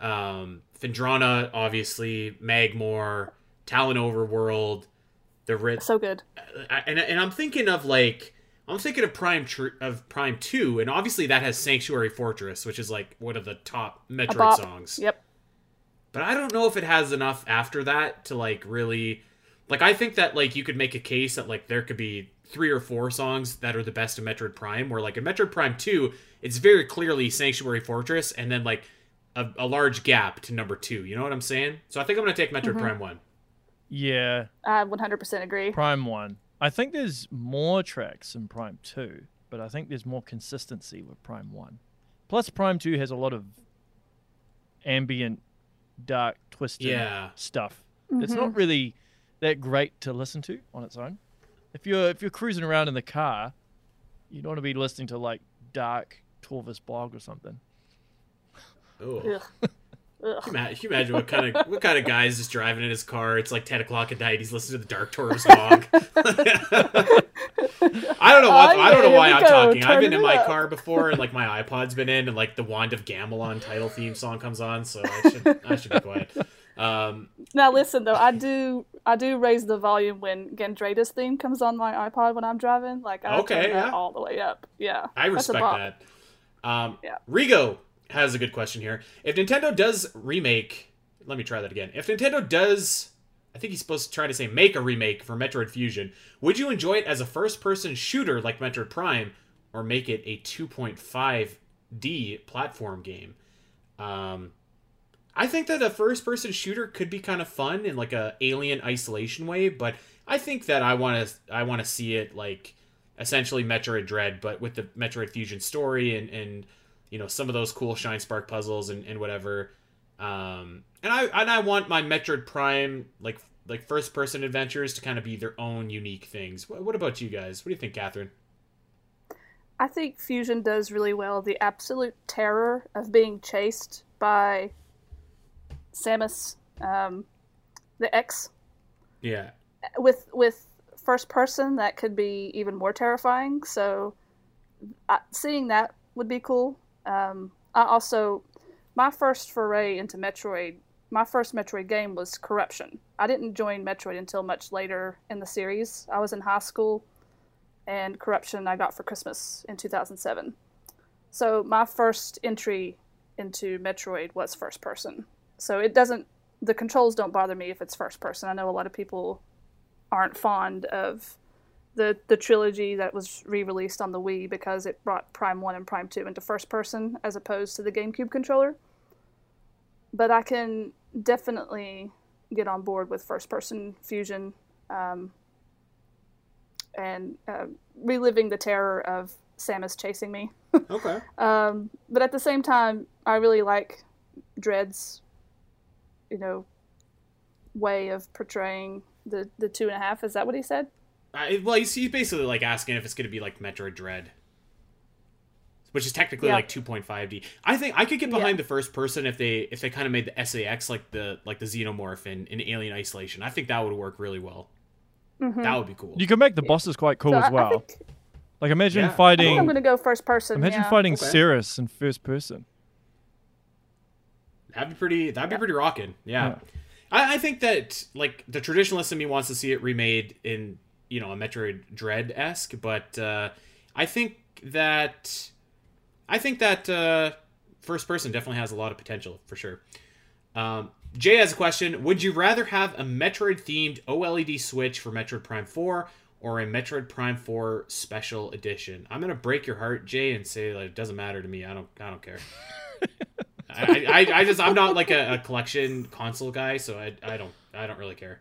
Um, Phendrana, obviously, Magmoor, Talon Overworld, the Rit, So good. Uh, and and I'm thinking of like I'm thinking of Prime tr- of Prime Two, and obviously that has Sanctuary Fortress, which is like one of the top Metroid songs. Yep. but I don't know if it has enough after that to like really like I think that like you could make a case that like there could be three or four songs that are the best of Metroid Prime where like in Metroid Prime 2 it's very clearly Sanctuary Fortress and then like a, a large gap to number 2 you know what I'm saying? So I think I'm going to take Metroid mm-hmm. Prime 1 Yeah, I 100% agree. Prime One. I think there's more tracks in Prime Two, but I think there's more consistency with Prime One. Plus, Prime Two has a lot of ambient, dark, twisted Yeah. stuff. It's not mm-hmm. really that great to listen to on its own. If you're if you're cruising around in the car, you don't want to be listening to like dark Torvus Bog or something. oh Ugh. Can you ima- can you imagine what kind of what kind of guy is just driving in his car? It's like ten o'clock at night. He's listening to the Dark Torvus song. [laughs] I don't know. What, Oh, I don't know why I'm talking. I've been in my up. car before, and like my iPod's been in, and like the Wand of Gamelon title theme song comes on, so I should I should be quiet. Um, Now listen though, I do I do raise the volume when Gandrayda's theme comes on my iPod when I'm driving. Like I Okay, turn that yeah. all the way up. Yeah. I respect that. Um, Yeah. Rigo has a good question here. If Nintendo does remake, let me try that again. If Nintendo does, I think he's supposed to try to say make a remake for Metroid Fusion, would you enjoy it as a first-person shooter like Metroid Prime, or make it a 2.5D platform game? Um, I think that a first-person shooter could be kind of fun in like a Alien Isolation way, but I think that I want to I want to see it like essentially Metroid Dread, but with the Metroid Fusion story and and you know some of those cool Shine Spark puzzles and, and whatever. Um, and I and I want my Metroid Prime like like first person adventures to kind of be their own unique things. What, what about you guys? What do you think, Catherine? I think Fusion does really well the absolute terror of being chased by Samus, um, the X. Yeah, With with first person, that could be even more terrifying. So, uh, seeing that would be cool. Um, I also, my first foray into Metroid, my first Metroid game was Corruption. I didn't join Metroid until much later in the series. I was in high school, and Corruption I got for Christmas in 2007. So my first entry into Metroid was first person. So it doesn't, the controls don't bother me if it's first person. I know a lot of people aren't fond of the the trilogy that was re-released on the Wii because it brought Prime 1 and Prime 2 into first person as opposed to the GameCube controller. But I can definitely get on board with first person fusion um, and uh, reliving the terror of Samus chasing me. [laughs] okay. Um, but at the same time, I really like Dread's, you know, way of portraying the the two and a half. Is that what he said? I, well, he's, he's basically like asking if it's going to be like Metroid Dread, which is technically Yeah. like 2.5D. I think I could get behind Yeah. the first person if they if they kind of made the SA-X like the like the Xenomorph in, in Alien Isolation. I think that would work really well. Mm-hmm. That would be cool. You can make the bosses quite cool So as I well. think- like imagine Yeah. I I think fighting I'm going to go first person. imagine yeah. fighting Okay. Serris in first person. That'd be pretty. That'd be pretty rocking. Yeah. I, I think that like the traditionalist in me wants to see it remade in you know a Metroid Dread esque, but uh, I think that I think that uh, first person definitely has a lot of potential for sure. Um, Jay has a question: Would you rather have a Metroid themed OLED Switch for Metroid Prime Four? Or a Metroid Prime 4 Special Edition. I'm gonna break your heart, Jay, and say like it doesn't matter to me. I don't. I don't care. [laughs] I, I, I just I'm not like a, a collection console guy, so I, I don't I don't really care.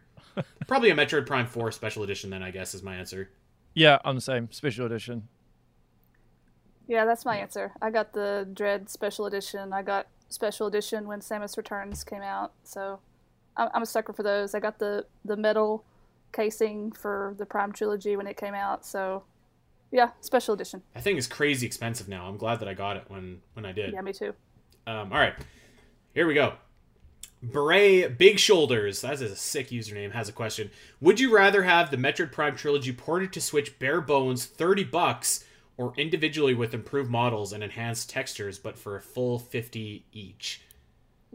Probably a Metroid Prime 4 Special Edition, then I guess is my answer. Yeah, I'm the same. Special edition. Yeah, that's my answer. I got the Dread Special Edition. I got Special Edition when Samus Returns came out, so I'm, I'm a sucker for those. I got the the metal casing for the Prime trilogy when it came out, so yeah, Special Edition. That thing is crazy expensive now. I'm glad that I got it when when I did. Yeah, me too. Um, all right, here we go. Beret Big Shoulders, that's a sick username, has a question. Would you rather have the Metroid Prime trilogy ported to Switch bare bones 30 bucks or individually with improved models and enhanced textures but for a full 50 each?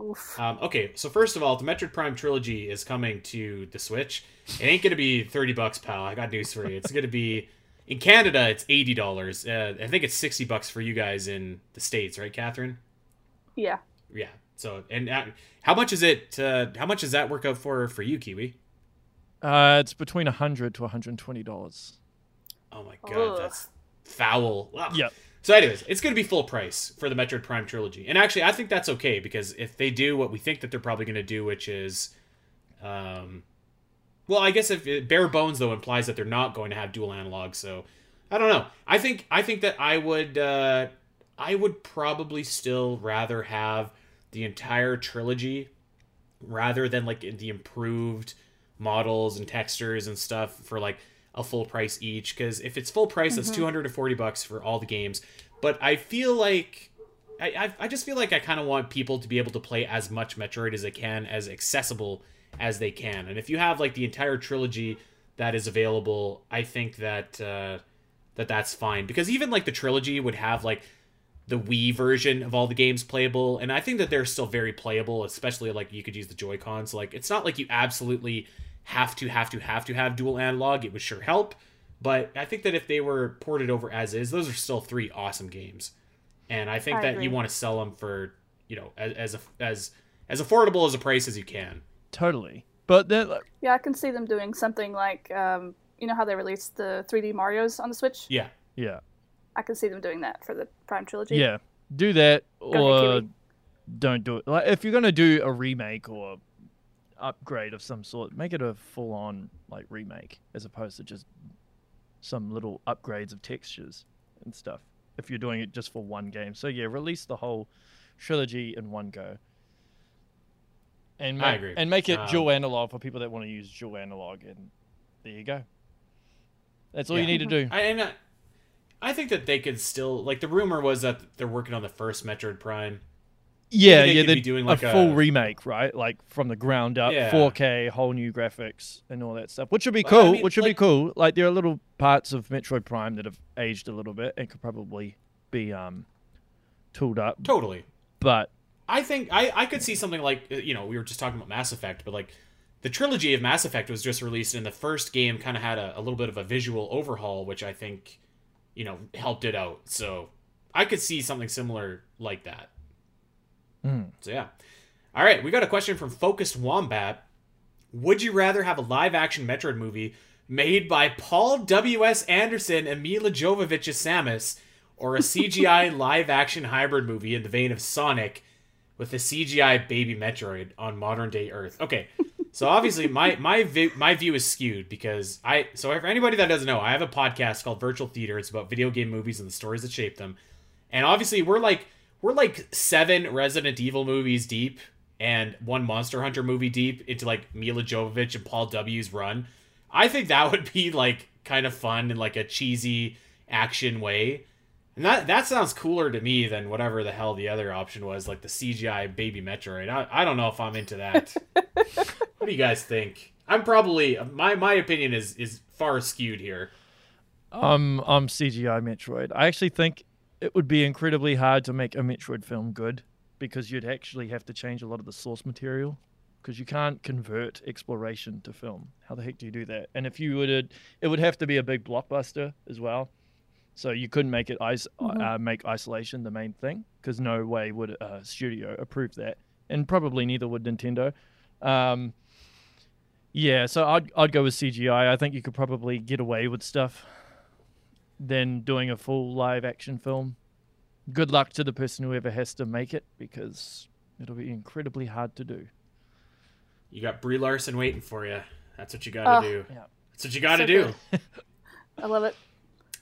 Oof. Um, okay, so first of all, the Metroid Prime trilogy is coming to the Switch. It ain't gonna be 30 bucks, pal. I got news for you. It's gonna be in Canada, it's eighty dollars. Uh, I think it's sixty bucks for you guys in the states, right, Catherine? Yeah. Yeah. So, and uh, how much is it? Uh, how much does that work out for for you, Kiwi? Uh, it's between a 100 to 120 dollars. Oh my god, Ugh. that's foul. Ugh. Yep. So, anyways, it's going to be full price for the Metroid Prime trilogy, and actually, I think that's okay because if they do what we think that they're probably going to do, which is, um, well, I guess if it, bare bones though implies that they're not going to have dual analog, so I don't know. I think I think that I would uh, I would probably still rather have the entire trilogy rather than like the improved models and textures and stuff for like a full price each. Because if it's full price that's 240 bucks for all the games. But i feel like i i, I just feel like i kind of want people to be able to play as much metroid as they can as accessible as they can. And if you have like the entire trilogy that is available i think that uh that that's fine. Because even like the trilogy would have like the Wii version of all the games playable, and I think that they're still very playable, especially like you could use the Joy Cons. Like it's not like you absolutely have to have to have to have dual analog. It would sure help, but I think that if they were ported over as is, those are still three awesome games, and I think I that agree. you want to sell them for you know as as a, as as affordable as a price as you can. Totally. But then, like, Yeah, I can see them doing something like, um, you know how they released the 3D Mario's on the Switch? Yeah, yeah, I can see them doing that for the Prime trilogy. yeah, do that ahead, or don't do it. Like if you're gonna do a remake or upgrade of some sort, make it a full-on like remake as opposed to just some little upgrades of textures and stuff. If you're doing it just for one game, so yeah, release the whole trilogy in one go. And I make, agree. and make it Um, dual analog for people that want to use dual analog, and there you go. That's all you need to do. I and I, think that they could still like the rumor was that they're working on the first Metroid Prime. Yeah, they yeah, they're doing, like a like, full a- remake, right? Like from the ground up, Yeah. 4K, whole new graphics, and all that stuff, which would be Well, I cool. mean, which would be cool. Like there are little parts of Metroid Prime that have aged a little bit and could probably be um tooled up, Totally. but I think I, I could see something like uh, you know we were just talking about Mass Effect, but like the trilogy of Mass Effect was just released, and the first game kind of had a, a little bit of a visual overhaul, which I think you know helped it out. So I could see something similar like that. Hmm. So yeah. All right, we got a question from Focused Wombat. Would you rather have a live action Metroid movie made by Paul W.S. Anderson and Milla Jovovich as Samus, or a CGI [laughs] live action hybrid movie in the vein of Sonic with a CGI baby Metroid on modern day Earth? Okay, so obviously my my vi- my view is skewed because I so for anybody that doesn't know, I have a podcast called Virtual Theater. It's about video game movies and the stories that shape them. And obviously we're like we're like seven Resident Evil movies deep and one Monster Hunter movie deep into like Milla Jovovich and Paul W.'s run. I think that would be like kind of fun in like a cheesy action way. And that that sounds cooler to me than whatever the hell the other option was, like the CGI baby Metroid. I, I don't know if I'm into that. [laughs] what do you guys think? I'm probably my my opinion is is far skewed here. um I'm CGI Metroid. I actually think it would be incredibly hard to make a Metroid film good because you'd actually have to change a lot of the source material because you can't convert exploration to film. How the heck do you do that? And if you would, it would have to be a big blockbuster as well. So you couldn't make it is- uh, make isolation the main thing because no way would a studio approve that, and probably neither would Nintendo. Um, yeah, so I'd I'd go with CGI. I think you could probably get away with stuff than doing a full live action film. Good luck to the person who ever has to make it because it'll be incredibly hard to do. You got Brie Larson waiting for you. That's what you got to Oh. do. Yeah. That's what you got to So do. I love it.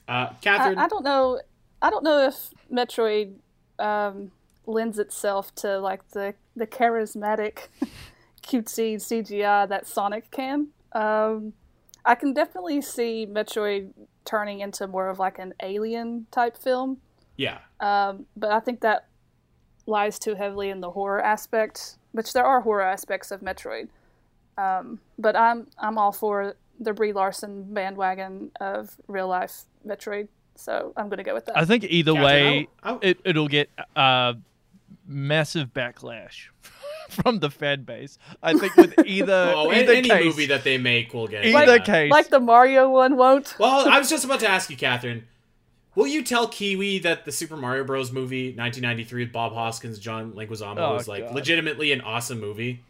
Uh, I, Catherine, I don't know. I don't know if Metroid um, lends itself to like the the charismatic, [laughs] cutesy CGI that Sonic can. Um, I can definitely see Metroid turning into more of like an alien type film, yeah, um, but I think that lies too heavily in the horror aspect, which there are horror aspects of Metroid. Um, but I'm I'm all for the Brie Larson bandwagon of real life Metroid, so I'm gonna go with that. I think either Catherine, way, I'll- I'll- it it'll get uh, massive backlash [laughs] from the fan base. I think with [laughs] either oh, either any case, movie that they make will get either that. case, like the Mario one won't. Well, I was [laughs] just about to ask you, Catherine. Will you tell Kiwi that the Super Mario Bros. movie, 1993, with Bob Hoskins, John Leguizamo, Oh, was like God. legitimately an awesome movie?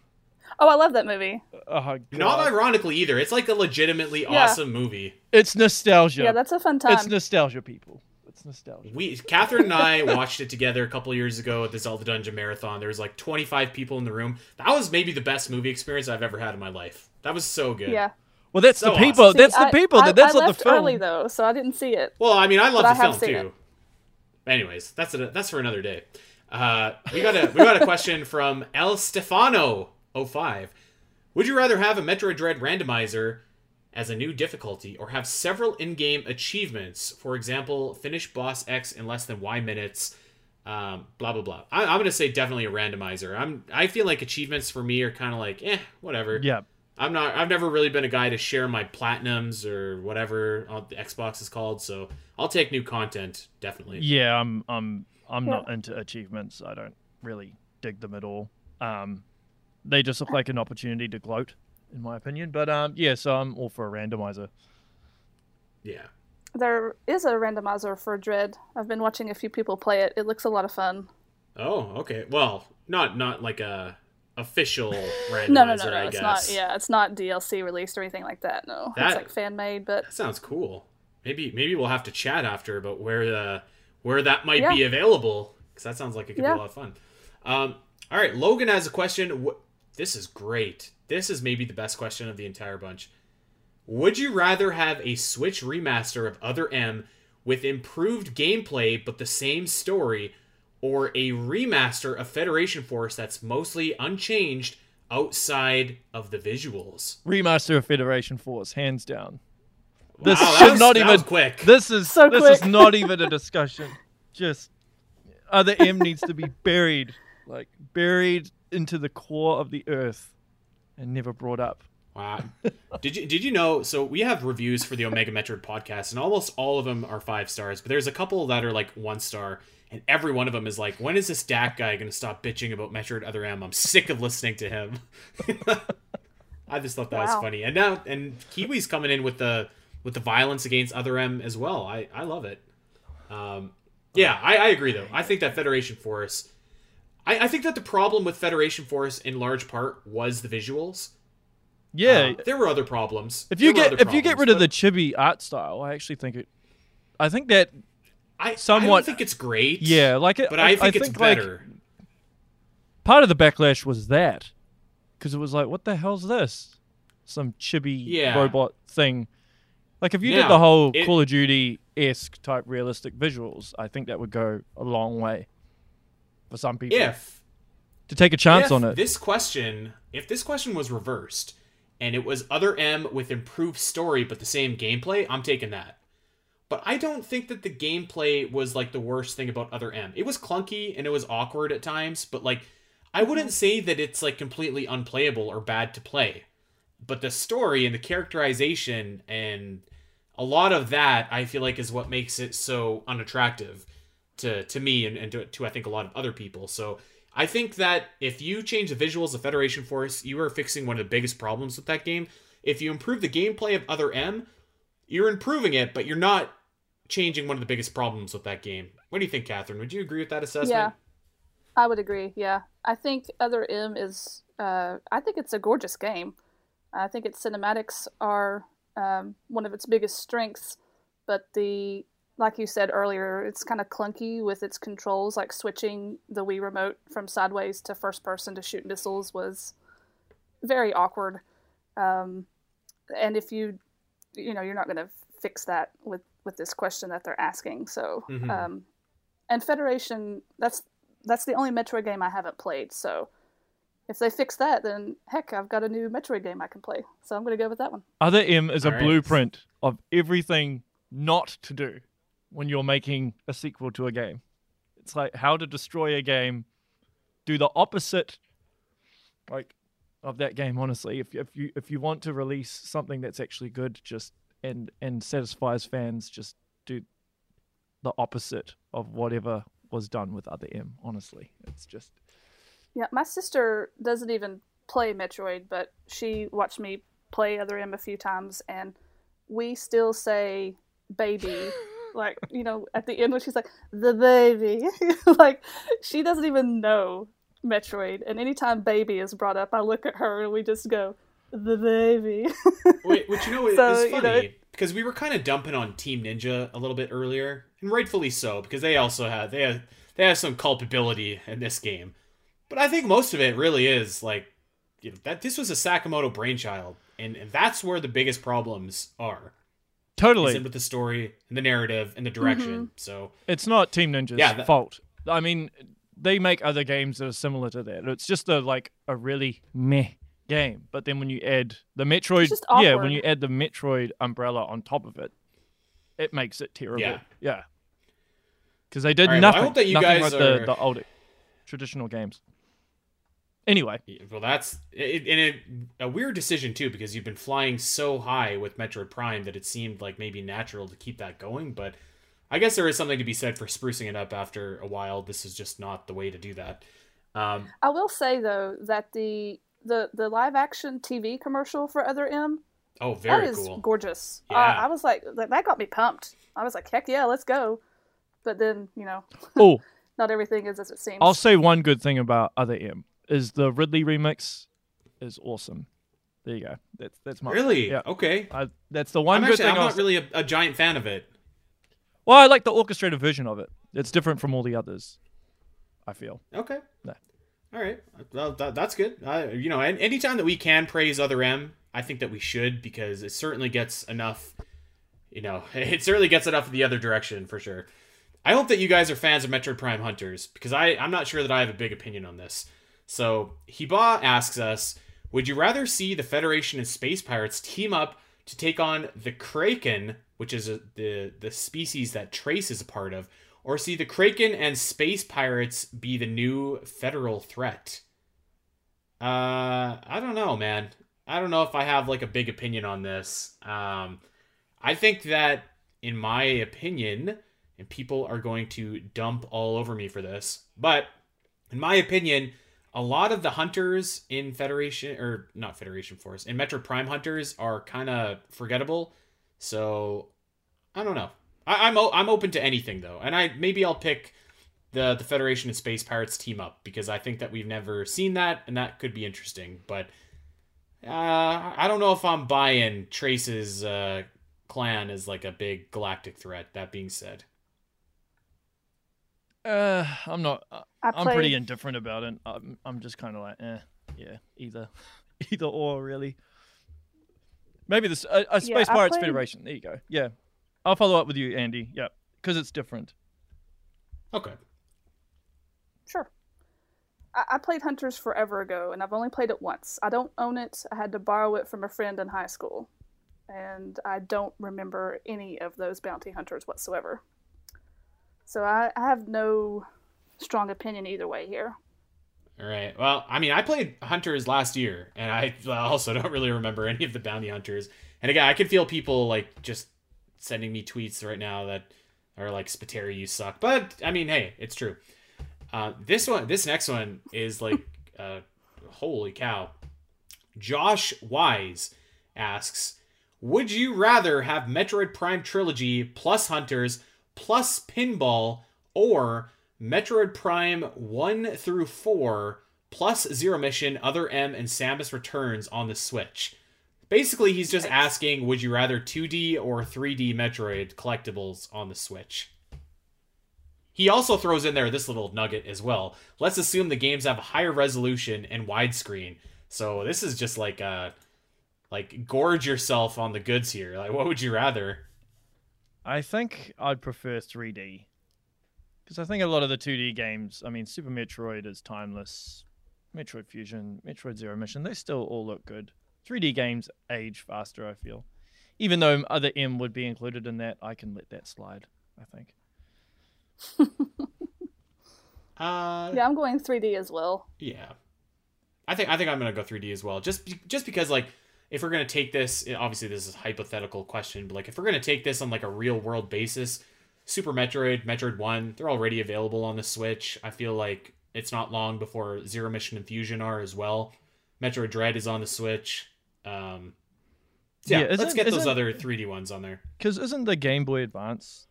Oh, I love that movie. oh, God. Not ironically either. It's like a legitimately Yeah. awesome movie. it's nostalgia. Yeah, that's a fun time. it's nostalgia, people. It's nostalgia. We, Catherine and I watched it together a couple years ago at the Zelda Dungeon Marathon. There was like 25 people in the room. That was maybe the best movie experience I've ever had in my life. That was so good. yeah. Well, that's So the people. awesome. That's See, the people. I, that that's I what left the film. early though, so I didn't see it. Well, I mean, I love But I the have film seen too. it. Anyways, that's a, that's for another day. Uh, we got a we got a question from El Stefano 05. Would you rather have a Metroid Dread randomizer as a new difficulty, or have several in-game achievements? For example, finish boss X in less than Y minutes. Um, blah blah blah. I, I'm gonna say definitely a randomizer. I'm I feel like achievements for me are kind of like eh, whatever. Yeah. I'm not. I've never really been a guy to share my platinums or whatever the Xbox is called. So I'll take new content definitely. Yeah, I'm I'm I'm Yeah. not into achievements. I don't really dig them at all. Um, they just look like an opportunity to gloat, in my opinion. But um, yeah, so I'm all for a randomizer. Yeah. There is a randomizer for Dread. I've been watching a few people play it. It looks a lot of fun. Oh, okay. Well, not not like a official randomizer. [laughs] No, no, no, no. I It's guess. not. Yeah, it's not DLC released or anything like that. No, That- it's like fan made. But That sounds cool. Maybe maybe we'll have to chat after about where the where that might Yeah. be available because that sounds like it could Yeah. be a lot of fun. Um, all right, Logan has a question. Wh- This is great. This is maybe the best question of the entire bunch. Would you rather have a Switch remaster of Other M with improved gameplay but the same story, or a remaster of Federation Force that's mostly unchanged outside of the visuals? Remaster of Federation Force, hands down. This Wow, that should was- not even. quick. This is So this is [laughs] not even a discussion. Just other M needs to be buried, like buried into the core of the earth, and never brought up. Wow. [laughs] did you did you know? So we have reviews for the Omega Metroid podcast, and almost all of them are five stars. But there's a couple that are like one star, and every one of them is like, "When is this DAC guy going to stop bitching about Metroid Other M? I'm sick of listening to him." [laughs] I just thought that was funny, and now and Kiwi's coming in with the with the violence against Other M as well. I I love it. Um, yeah, I, I agree though. I think that Federation Force. I, I think that the problem with Federation Force in large part was the visuals. Yeah, Uh, there were other problems. if you There get if you get rid of the chibi art style, I actually think it. I think that I, I somewhat- don't think it's great. yeah, like it. but I think it's like, better. part of the backlash was that because it was like, what the hell's this? Some chibi Yeah. robot thing. Like if you Now, did the whole it- Call of Duty esque type realistic visuals, I think that would go a long way for some people if to take a chance if on it. this question, if this question was reversed and it was other M with improved story but the same gameplay, I'm taking that. But I don't think that the gameplay was like the worst thing about other M. It was clunky and it was awkward at times, but like I wouldn't say that it's like completely unplayable or bad to play. But the story and the characterization and a lot of that I feel like is what makes it so unattractive to to me and, and to, to I think a lot of other people. So I think that if you change the visuals of Federation Force, you are fixing one of the biggest problems with that game. If you improve the gameplay of Other M, you're improving it, but you're not changing one of the biggest problems with that game. What do you think, Catherine? Would you agree with that assessment? Yeah, I would agree. Yeah, I think Other M is. Uh, I think it's a gorgeous game. I think its cinematics are um, one of its biggest strengths, but the like you said earlier, it's kind of clunky with its controls. Like switching the Wii remote from sideways to first person to shoot missiles was very awkward. Um, and if you, you know, you're not going to fix that with with this question that they're asking. So, Mhm. um, and Federation, that's that's the only Metroid game I haven't played. So, if they fix that, then heck, I've got a new Metroid game I can play. So I'm going to go with that one. Other M is a All right. blueprint of everything not to do when you're making a sequel to a game. It's like how to destroy a game, do the opposite, like of that game. Honestly, if if you if you want to release something that's actually good, just and and satisfies fans, just do the opposite of whatever was done with Other M. Honestly, it's just Yeah, my sister doesn't even play Metroid, but she watched me play Other M a few times, and we still say baby. Like, you know, at the end when she's like, the baby. [laughs] like, she doesn't even know Metroid. And anytime baby is brought up, I look at her and we just go, the baby. [laughs] Wait, which you know is So, funny you know, because we were kind of dumping on Team Ninja a little bit earlier, and rightfully so because they also have they have they have some culpability in this game. But I think most of it really is like you know, that this was a Sakamoto brainchild, and, and that's where the biggest problems are. Is totally. in with the story and the narrative and the direction. Mm-hmm. So It's not Team Ninja's Yeah, that- fault. I mean, they make other games that are similar to that. It's just a like a really meh game. But then when you add the Metroid, just yeah, when you add the Metroid umbrella on top of it, it makes it terrible. Yeah. Yeah. Because they did All right, well, I nothing. hope that you nothing guys like are- the, the old traditional games. Anyway, Well, that's it, and it, a weird decision too because you've been flying so high with Metroid Prime that it seemed like maybe natural to keep that going. But I guess there is something to be said for sprucing it up after a while. This is just not the way to do that. Um, I will say, though, that the. The, the live action TV commercial for Other M oh, very that is cool. gorgeous. Uh, Yeah. I was like, that that got me pumped. I was like, heck yeah, let's go. But then, you know, oh, [laughs] not everything is as it seems. I'll say one good thing about Other M is the Ridley remix is awesome. There you go. That's that's my Really? Yeah. Okay. I, that's the one I'm good actually thing. I'm not s- really a, a giant fan of it. Well, I like the orchestrated version of it. It's different from all the others. I feel. Okay. No. All right. Well, that, that's good. I, you know, and anytime that we can praise Other M, I think that we should because it certainly gets enough. You know, [laughs] it certainly gets enough of the other direction for sure. I hope that you guys are fans of Metroid Prime Hunters because I I'm not sure that I have a big opinion on this. So Hiba asks us, would you rather see the Federation and Space Pirates team up to take on the Kriken, which is a, the the species that Trace is a part of, or see the Kriken and Space Pirates be the new federal threat? Uh, I don't know, man. I don't know if I have like a big opinion on this. Um, I think that, in my opinion, and people are going to dump all over me for this, but in my opinion, a lot of the hunters in Federation or not Federation Force in Metroid Prime hunters are kind of forgettable. So I don't know. I, I'm o- I'm open to anything though, and I maybe I'll pick the the Federation and Space Pirates team up because I think that we've never seen that, and that could be interesting. But uh, I don't know if I'm buying Trace's uh, clan as like a big galactic threat. That being said, Uh, I'm not. I I'm pretty indifferent about it. I'm, I'm just kind of like, eh, yeah, either, [laughs] either or, really. Maybe this a, a Space I Pirates played- Federation. There you go. Yeah, I'll follow up with you, Andy. Yeah, because it's different. okay. Sure. I, I played Hunters forever ago, and I've only played it once. I don't own it. I had to borrow it from a friend in high school, and I don't remember any of those bounty hunters whatsoever. So I, I have no strong opinion either way here. All right. Well, I mean, I played Hunters last year, and I [laughs] also don't really remember any of the bounty hunters. And again, I can feel people like just sending me tweets right now that are like, "Spiteri, you suck." But I mean, hey, it's true. Uh, this one, this next one is like, [laughs] uh, holy cow. Josh Wise asks, "Would you rather have Metroid Prime Trilogy plus Hunters plus Pinball, or Metroid Prime one through four plus Zero Mission, Other M, and Samus Returns on the Switch?" Basically, he's just asking, "Would you rather 2D or 3D Metroid collectibles on the Switch?" He also throws in there this little nugget as well. Let's assume the games have higher resolution and widescreen. So this is just like uh like gorge yourself on the goods here. Like what would you rather? I think I'd prefer 3D. Because I think a lot of the 2D games, I mean, Super Metroid is timeless, Metroid Fusion, Metroid Zero Mission, they still all look good. 3D games age faster, I feel. Even though other M would be included in that, I can let that slide, I think. [laughs] Uh Yeah, I'm going 3D as well. yeah. I think I think I'm going to go 3D as well. Just be- just because like if we're going to take this obviously this is a hypothetical question, but like if we're going to take this on like a real world basis, Super Metroid, Metroid 1, they're already available on the Switch. I feel like it's not long before Zero Mission and Fusion are as well. Metroid Dread is on the Switch. Um so yeah, Yeah, let's get those other 3D ones on there. Because isn't the Game Boy Advance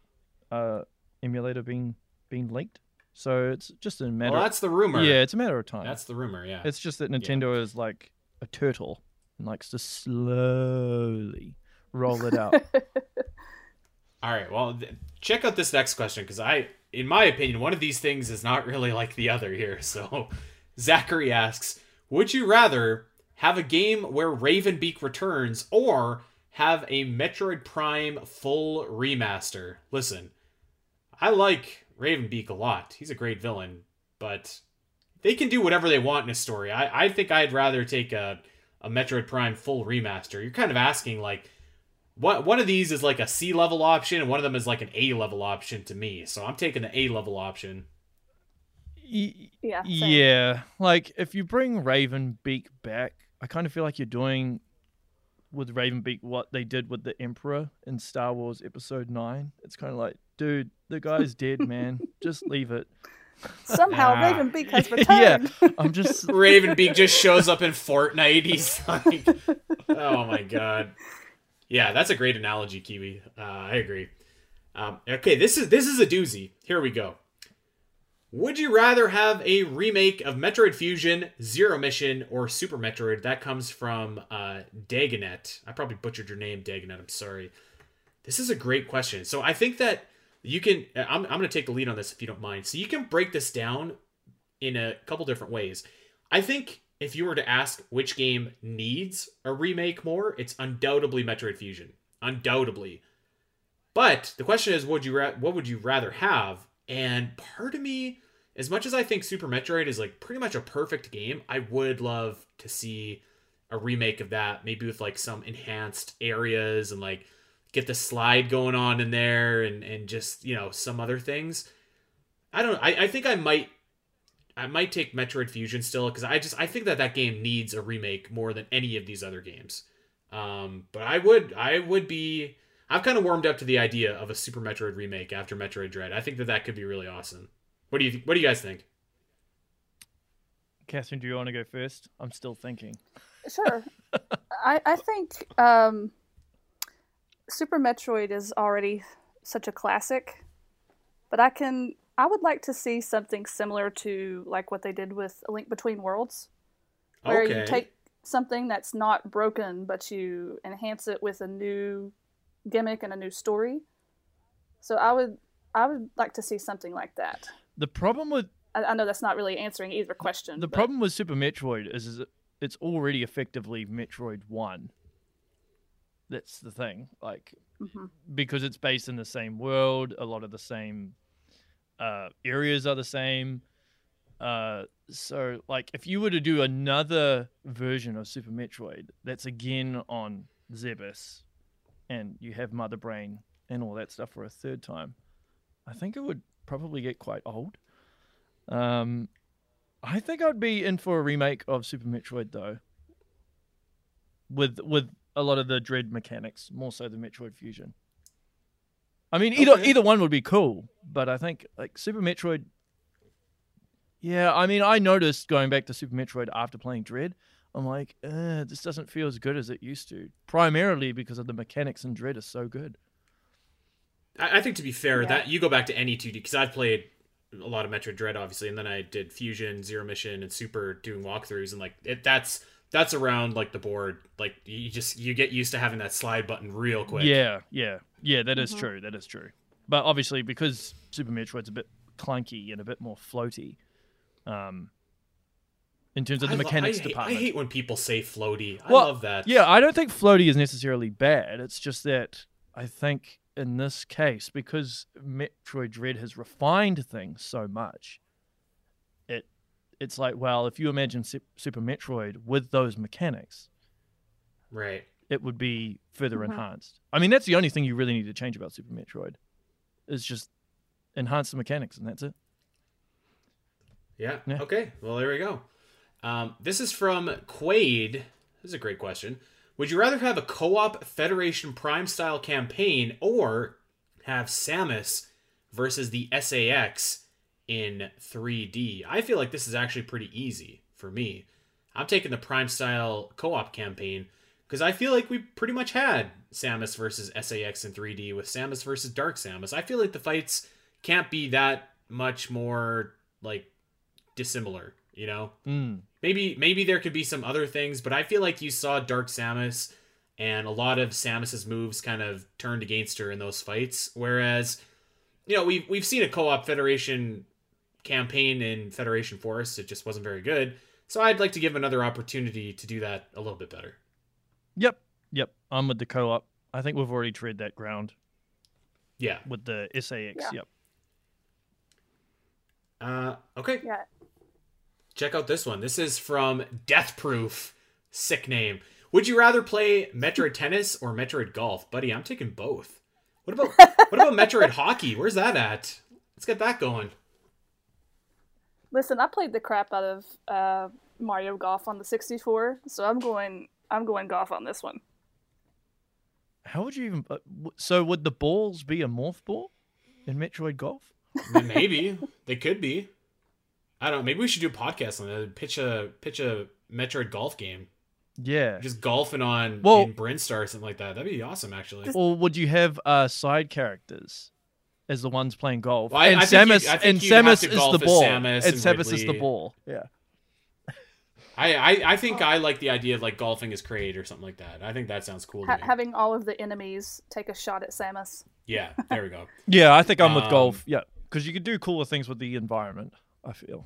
uh, emulator being being leaked? So it's just a matter. Well, that's the rumor. yeah, it's a matter of time. That's the rumor, yeah. It's just that Nintendo is like a turtle and likes to slowly roll it out. [laughs] All right. Well, th- check out this next question because I, in my opinion, one of these things is not really like the other here. [laughs] So, Zachary asks, would you rather have a game where Ravenbeak returns or have a Metroid Prime full remaster? Listen, I like Ravenbeak a lot. He's a great villain, but they can do whatever they want in a story. I, I think I'd rather take a, a Metroid Prime full remaster. You're kind of asking like what one of these is like a C level option, and one of them is like an A level option to me. So I'm taking the A level option. Y- Yeah. same. yeah, like if you bring Ravenbeak back, I kind of feel like you're doing with Ravenbeak what they did with the Emperor in Star Wars Episode Nine. It's kind of like, dude, the guy's dead, man. [laughs] Just leave it. Somehow Ah. Ravenbeak has returned. [laughs] yeah. I'm just [laughs] Ravenbeak just shows up in Fortnite. He's like, oh my god. Yeah, that's a great analogy, Kiwi. Uh, I agree. Um, okay, this is this is a doozy. Here we go. Would you rather have a remake of Metroid Fusion, Zero Mission, or Super Metroid? That comes from uh, Dagonet. I probably butchered your name, Dagonet. I'm sorry. This is a great question. So I think that you can. I'm, I'm going to take the lead on this if you don't mind. So you can break this down in a couple different ways. I think if you were to ask which game needs a remake more, it's undoubtedly Metroid Fusion. Undoubtedly. But the question is, would you ra- what would you rather have? And part of me, as much as I think Super Metroid is like pretty much a perfect game, I would love to see a remake of that, maybe with like some enhanced areas and like get the slide going on in there and and just you know some other things. I don't. I, I think I might I might take Metroid Fusion still because I just I think that that game needs a remake more than any of these other games. Um, but I would I would be I've kind of warmed up to the idea of a Super Metroid remake after Metroid Dread. I think that that could be really awesome. What do you What do you guys think? Catherine, do you want to go first? I'm still thinking. Sure. [laughs] I I think um, Super Metroid is already such a classic, but I can I would like to see something similar to like what they did with A Link Between Worlds, where Okay. you take something that's not broken but you enhance it with a new gimmick and a new story. So I would I would like to see something like that. The problem with I, I know that's not really answering either question. the but- problem with Super Metroid is, is it's already effectively Metroid One. That's the thing, like Mhm. because it's based in the same world. A lot of the same uh, areas are the same. Uh, so, like, if you were to do another version of Super Metroid that's again on Zebes, and you have Mother Brain and all that stuff for a third time, I think it would probably get quite old. Um, I think I'd be in for a remake of Super Metroid though, with with a lot of the dread mechanics, more so than Metroid Fusion. I mean, either Okay. either one would be cool, but I think like Super Metroid, Yeah, I mean, I noticed going back to Super Metroid after playing Dread, I'm like, uh, this doesn't feel as good as it used to. Primarily because of the mechanics in Dread is so good. I, I think to be fair, Yeah. that you go back to any 2D because I've played a lot of Metroid Dread, obviously, and then I did Fusion, Zero Mission, and Super doing walkthroughs, and like it, that's that's around like the board. Like you just you get used to having that slide button real quick. Yeah, yeah, yeah. That is Mhm. true. That is true. But obviously, because Super Metroid's a bit clunky and a bit more floaty, um, in terms of the I lo- mechanics I hate, department. I hate when people say floaty. I Well, love that. Yeah, I don't think floaty is necessarily bad. It's just that I think in this case, because Metroid Dread has refined things so much, it it's like, well, if you imagine Super Metroid with those mechanics, Right. it would be further Mhm. enhanced. I mean, that's the only thing you really need to change about Super Metroid, is just enhance the mechanics, and that's it. Yeah. Yeah. Okay. Well, there we go. Um, this is from Quade. This is a great question. Would you rather have a co-op Federation Prime style campaign or have Samus versus the SA-X in 3D? I feel like this is actually pretty easy for me. I'm taking the Prime style co-op campaign because I feel like we pretty much had Samus versus SA-X in 3D with Samus versus Dark Samus. I feel like the fights can't be that much more like dissimilar, you know? Mm. Maybe maybe there could be some other things, but I feel like you saw Dark Samus and a lot of Samus's moves kind of turned against her in those fights. Whereas, you know, we've we've seen a co-op Federation campaign in Federation Force. It just wasn't very good. So I'd like to give another opportunity to do that a little bit better. Yep, yep. I'm with the co-op. I think we've already tread that ground Yeah. with the SA-X. Yeah. Yep. Uh, okay. Yeah. Check out this one. This is from Death Proof. Sick name. Would you rather play Metroid Tennis or Metroid Golf? Buddy, I'm taking both. What about what about [laughs] Metroid Hockey? Where's that at? Let's get that going. Listen, I played the crap out of uh, Mario Golf on the 64, so I'm going. I'm going golf on this one. How would you even? uh, So would the balls be a morph ball in Metroid Golf? I mean, Maybe they could be. I don't know. Maybe we should do a podcast on that. Pitch a pitch a Metroid golf game. Yeah. Just golfing on Well- in Brinstar or something like that. That'd be awesome, actually. Or would you have uh, side characters as the ones playing golf? Well, I- and I Samus you'd- I think and Samus is the ball. Samus and and Samus is the ball. Yeah. [laughs] I, I I think I like the idea of like golfing as Kraid or something like that. I think that sounds cool to Ha- me. having all of the enemies take a shot at Samus. Yeah, there we go. [laughs] Yeah, I think I'm with Um, golf. Yeah, because you could do cooler things with the environment. I feel.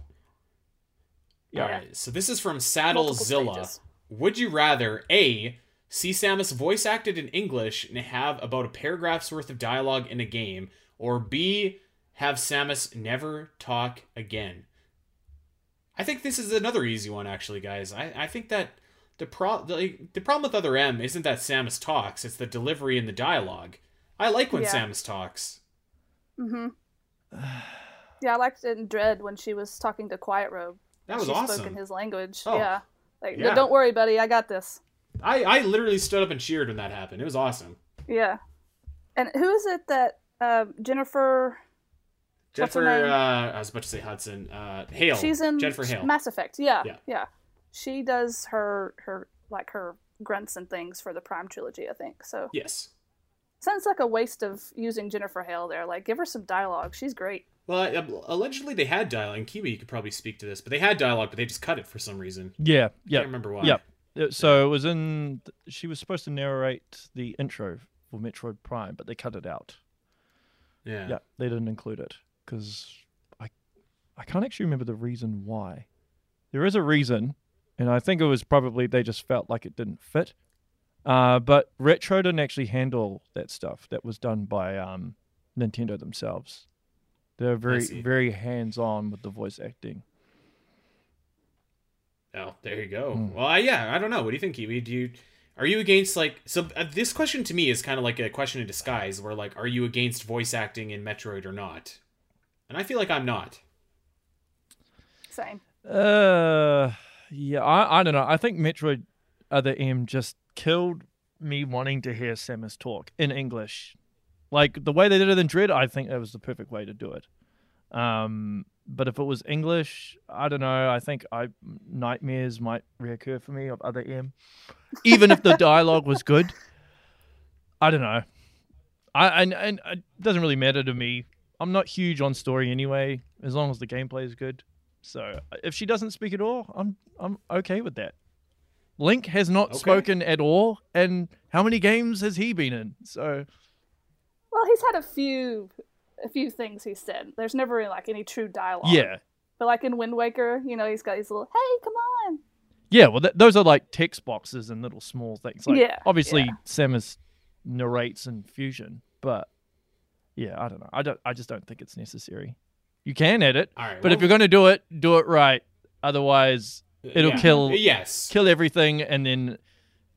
Yeah. All right. So this is from Saddlezilla. Would you rather a see Samus voice acted in English and have about a paragraph's worth of dialogue in a game, or b have Samus never talk again? I think this is another easy one, actually, guys. I, I think that the pro the, the problem with Other M isn't that Samus talks; it's the delivery and the dialogue. I like when Yeah. Samus talks. Mm-hmm. [sighs] Yeah, I liked it in Dread when she was talking to Quiet Robe. That was she awesome. spoke in his language. Oh. Yeah. Like, Yeah. don't worry, buddy, I got this. I, I literally stood up and cheered when that happened. It was awesome. Yeah. And who is it that um, Jennifer? Jennifer, uh, I was about to say Hudson. Uh, Hale. She's in Jennifer Hale. Mass Effect. Yeah, Yeah. yeah. She does her her like her grunts and things for the Prime trilogy, I think. So yes. sounds like a waste of using Jennifer Hale there. Like, give her some dialogue. She's great. Well, uh, allegedly they had dialogue. And Kiwi you could probably speak to this, but they had dialogue, but they just cut it for some reason. Yeah. I Yeah. can't remember why. Yep. Uh, So it was in. She was supposed to narrate the intro for Metroid Prime, but they cut it out. Yeah. Yeah, they didn't include it because I, I can't actually remember the reason why. There is a reason, and I think it was probably they just felt like it didn't fit. Uh, but Retro didn't actually handle that stuff. That was done by um, Nintendo themselves. They're very very hands on with the voice acting. Oh, there you go. Hmm. Well, yeah, I don't know. What do you think, Kiwi? Do you are you against like so? Uh, this question to me is kind of like a question in disguise, where like, are you against voice acting in Metroid or not? And I feel like I'm not. Same. Uh, yeah, I I don't know. I think Metroid Other M just killed me wanting to hear Samus talk in English. Like the way they did it in Dread, I think that was the perfect way to do it. Um, but if it was English, I don't know. I think I nightmares might reoccur for me of other M, even if the [laughs] dialogue was good. I don't know. I and, and it doesn't really matter to me. I'm not huge on story anyway, as long as the gameplay is good. So if she doesn't speak at all, I'm I'm okay with that. Link has not Okay. spoken at all, and how many games has he been in? So Well, he's had a few, a few things he said. There's never really, like any true dialogue. yeah, But like in Wind Waker, you know, he's got these little, "Hey, come on." yeah. Well, th- those are like text boxes and little small things. Like Yeah, obviously yeah. Samus narrates in Fusion, but yeah, I don't know. I don't. I just don't think it's necessary. You can edit, All right. but if you're going to do it, do it right. Otherwise, uh, it'll yeah. kill- uh, Yes. kill everything, and then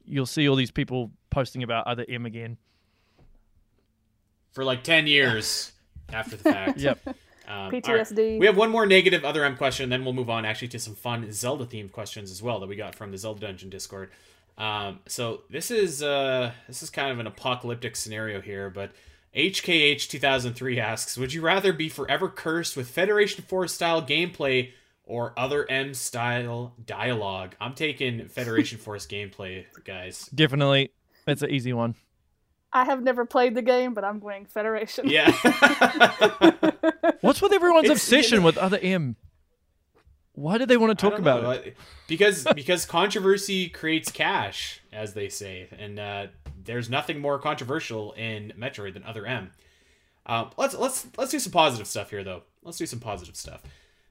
you'll see all these people posting about other M again. For like 10 years after the fact. [laughs] Yep. Um, all right. PTSD. We have one more negative other M question, and then we'll move on actually to some fun Zelda themed questions as well that we got from the Zelda Dungeon Discord. Um, so this is uh, this is kind of an apocalyptic scenario here, but HKH 2003 asks, would you rather be forever cursed with Federation Force style gameplay or other M style dialogue? I'm taking Federation [laughs] Force gameplay, guys. Definitely, it's an easy one. I have never played the game, but I'm going Federation. Yeah. [laughs] What's with everyone's It's- you obsession know- with other M? Why do they want to talk about know, it? uh, Because because controversy creates cash, as they say, and uh, there's nothing more controversial in Metroid than Other M. Um, let's let's let's do some positive stuff here, though. Let's do some positive stuff.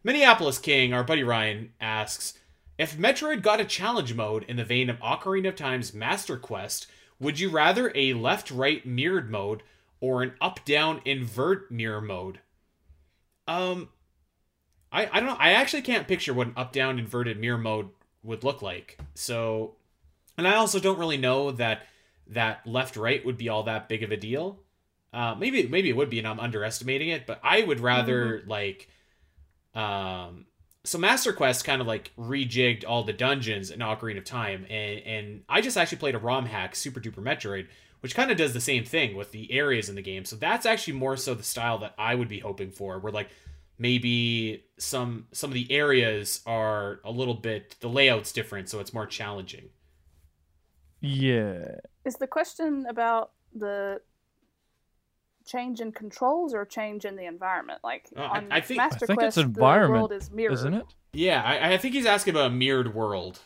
Minneapolis King, our buddy Ryan, asks if Metroid got a challenge mode in the vein of Ocarina of Time's Master Quest. Would you rather a left-right mirrored mode or an up-down invert mirror mode? Um, I, I don't know. I actually can't picture what an up down inverted mirror mode would look like. So, and I also don't really know that that left right would be all that big of a deal. Uh, maybe maybe it would be, and I'm underestimating it. But I would rather like, um, so Master Quest kind of like rejigged all the dungeons in Ocarina of Time, and and I just actually played a ROM hack, Super Duper Metroid, which kind of does the same thing with the areas in the game. So that's actually more so the style that I would be hoping for, where like maybe some some of the areas are a little bit the layout's different, so it's more challenging. Yeah. Is the question about the change in controls or change in the environment? Like Uh, on I think- Master I think it's Quest, environment, the world is mirrored. Isn't it? Yeah, I, I think he's asking about a mirrored world.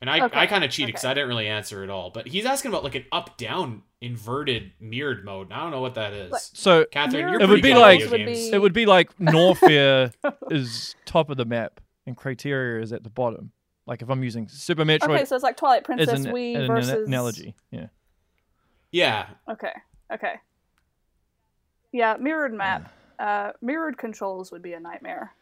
And I, Okay, I kind of cheated because okay. I didn't really answer at all. But he's asking about like an up down inverted mirrored mode. And I don't know what that is. Like- So Catherine, you're It would be like- would be- it would be like [laughs] Norfair is top of the map and Crateria is at the bottom. Like if I'm using Super Metroid Okay, so it's like Twilight Princess an, Wii an versus analogy. Yeah. Yeah, Okay, okay. Yeah, mirrored map. Uh, mirrored controls would be a nightmare.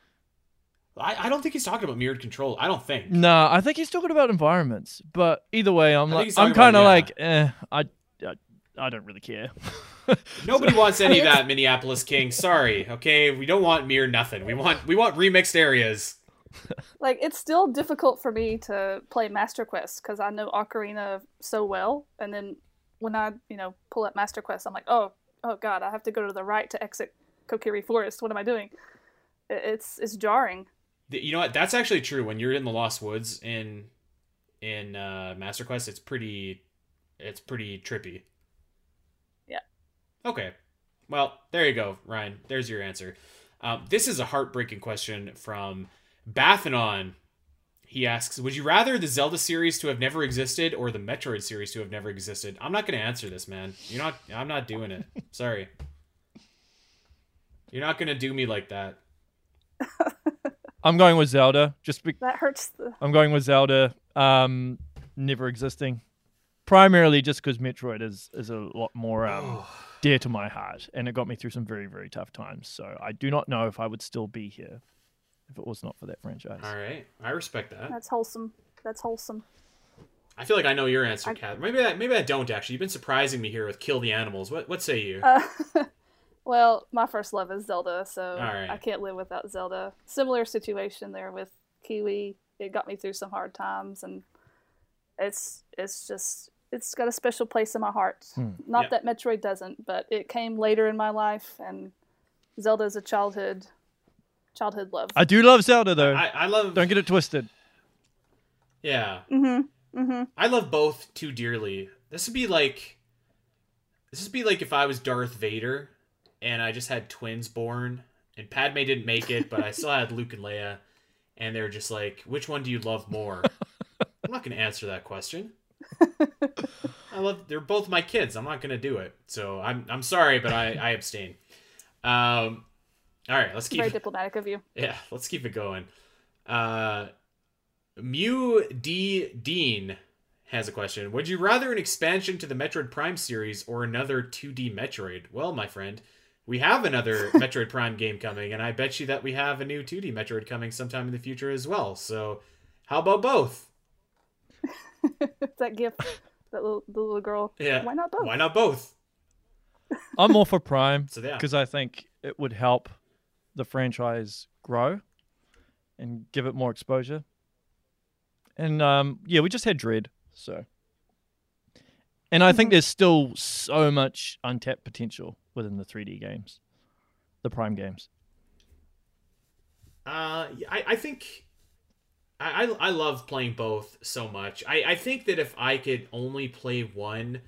I, I don't think he's talking about mirrored control. I don't think. No, I think he's talking about environments. But either way, I'm I like I'm kind of about- like eh, I, I I don't really care. [laughs] Nobody wants any of that, Minneapolis King. Sorry, okay. We don't want mirror nothing. We want we want remixed areas. Like it's still difficult for me to play Master Quest because I know Ocarina so well, and then when I you know pull up Master Quest, I'm like, oh oh god, I have to go to the right to exit Kokiri Forest. What am I doing? It's it's jarring. You know what? That's actually true. When you're in the Lost Woods in in uh, Master Quest, it's pretty it's pretty trippy. Yeah. Okay. Well, there you go, Ryan. There's your answer. Um, this is a heartbreaking question from Bathanon. He asks, "Would you rather the Zelda series to have never existed or the Metroid series to have never existed?" I'm not going to answer this, man. You're not. I'm not doing it. [laughs] Sorry. You're not going to do me like that. [laughs] I'm going with Zelda. Just be- That hurts. The... I'm going with Zelda. Um, never existing. Primarily just because Metroid is is a lot more um, dear to my heart, and it got me through some very very tough times. So I do not know if I would still be here if it was not for that franchise. All right, I respect that. That's wholesome. That's wholesome. I feel like I know your answer, I- Kat. Maybe I, maybe I don't actually. You've been surprising me here with kill the animals. What what say you? Uh, [laughs] well, my first love is Zelda, so Alright. I can't live without Zelda. Similar situation there with Kiwi. It got me through some hard times, and it's it's just it's got a special place in my heart. Hmm. Not Yeah. that Metroid doesn't, but it came later in my life, and Zelda is a childhood childhood love. I do love Zelda though. I, I love. Don't get it twisted. Yeah, mm-hmm. Mm-hmm. I love both too dearly. This would be like. This would be like if I was Darth Vader, and I just had twins born, and Padme didn't make it, but I still had [laughs] Luke and Leia, and they're just like, which one do you love more? [laughs] I'm not going to answer that question. [laughs] I love. They're both my kids. I'm not going to do it. So I'm. I'm sorry, but I. I abstain. Um. All right. Let's keep. Very diplomatic of you. Yeah, let's keep it going. Uh, Mew D Dean has a question. Would you rather an expansion to the Metroid Prime series or another 2D Metroid? Well, my friend, we have another [laughs] Metroid Prime game coming, and I bet you that we have a new 2D Metroid coming sometime in the future as well. So, how about both? [laughs] that gift, that little, the little girl. Yeah. Why not both? Why not both? I'm all for Prime [laughs] So yeah. because I think it would help the franchise grow and give it more exposure. And um, yeah, we just had Dread, so. And I think Mhm. there's still so much untapped potential within the 3D games, the Prime games. Uh, I, I think I, I I love playing both so much. I, I think that if I could only play one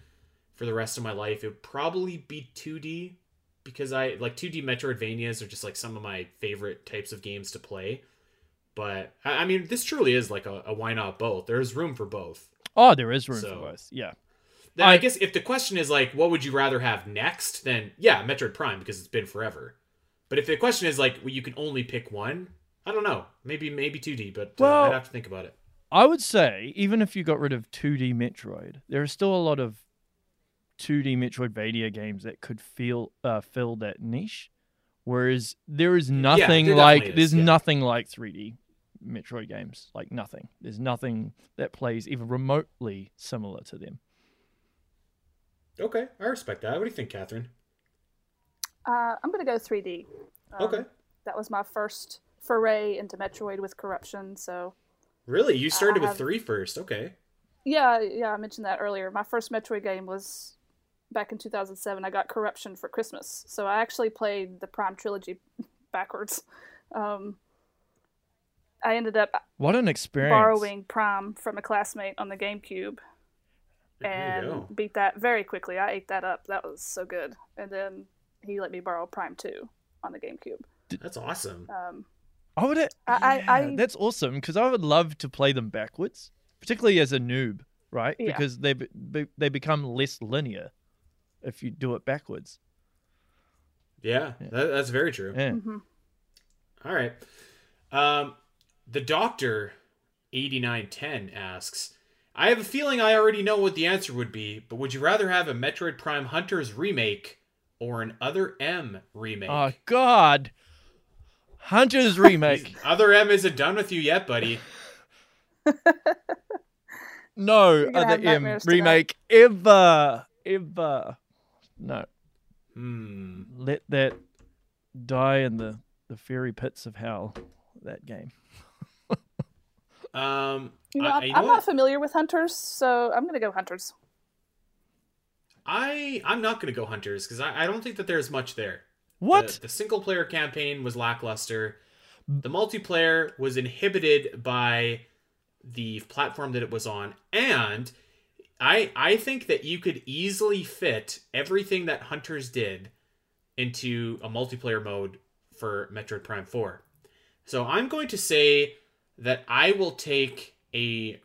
for the rest of my life, it would probably be 2D because I like 2D Metroidvanias are just like some of my favorite types of games to play. But I, I mean, this truly is like a, a why not both. There's room for both. Oh, there is room So- for both. Yeah. Then I, I- guess if the question is like, what would you rather have next? Then yeah, Metroid Prime because it's been forever. But if the question is like, well, you can only pick one, I don't know. Maybe maybe 2D, but uh, I'd have to think about it. I would say, even if you got rid of 2D Metroid, there are still a lot of 2D Metroidvania games that could feel uh, fill that niche. Whereas there is nothing there like is, there's yeah. nothing like 3D Metroid games. Like nothing. There's nothing that plays even remotely similar to them. Okay, I respect that. What do you think, Catherine? Uh, I'm gonna go 3D. Um, Okay. That was my first foray into Metroid with Corruption. So Really? You started with have- three first. Okay. yeah, yeah, I mentioned that earlier. My first Metroid game was back in 2007. I got Corruption for Christmas, so I actually played the Prime trilogy [laughs] backwards. Um, I ended up What an experience. borrowing Prime from a classmate on the GameCube and beat that very quickly. I ate that up. That was so good. And then he let me borrow Prime 2 on the GameCube. That's awesome. Um, I would. I- I- yeah, I- that's awesome because I would love to play them backwards, particularly as a noob, right? Yeah. Because they be, be- they become less linear if you do it backwards. Yeah, That, that's very true. Yeah. mhm. All right. Um, the Doctor, eighty nine ten asks, I have a feeling I already know what the answer would be, but would you rather have a Metroid Prime Hunters remake or an Other M remake? Oh God, Hunter's remake. [laughs] Other M isn't done with you yet, buddy. [laughs] [laughs] no other M nightmares tonight. remake ever, ever. No, Hmm. let that die in the the fiery pits of hell. That game. Um, You know, I, I, you I'm know not familiar with Hunters, so I'm going to go Hunters. I I'm not gonna go Hunters because I, I don't think that there's much there. What? The, the single player campaign was lackluster. The multiplayer was inhibited by the platform that it was on, and I I think that you could easily fit everything that Hunters did into a multiplayer mode for Metroid Prime 4. So I'm going to say that I will take a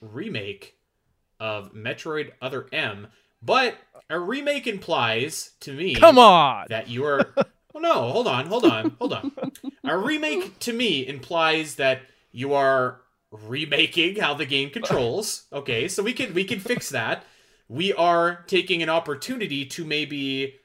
remake of Metroid Other M, but a remake implies to me Come on. that you are [laughs] well no hold on hold on hold on a remake to me implies that you are remaking how the game controls [laughs] okay so we can we can fix that we are taking an opportunity to maybe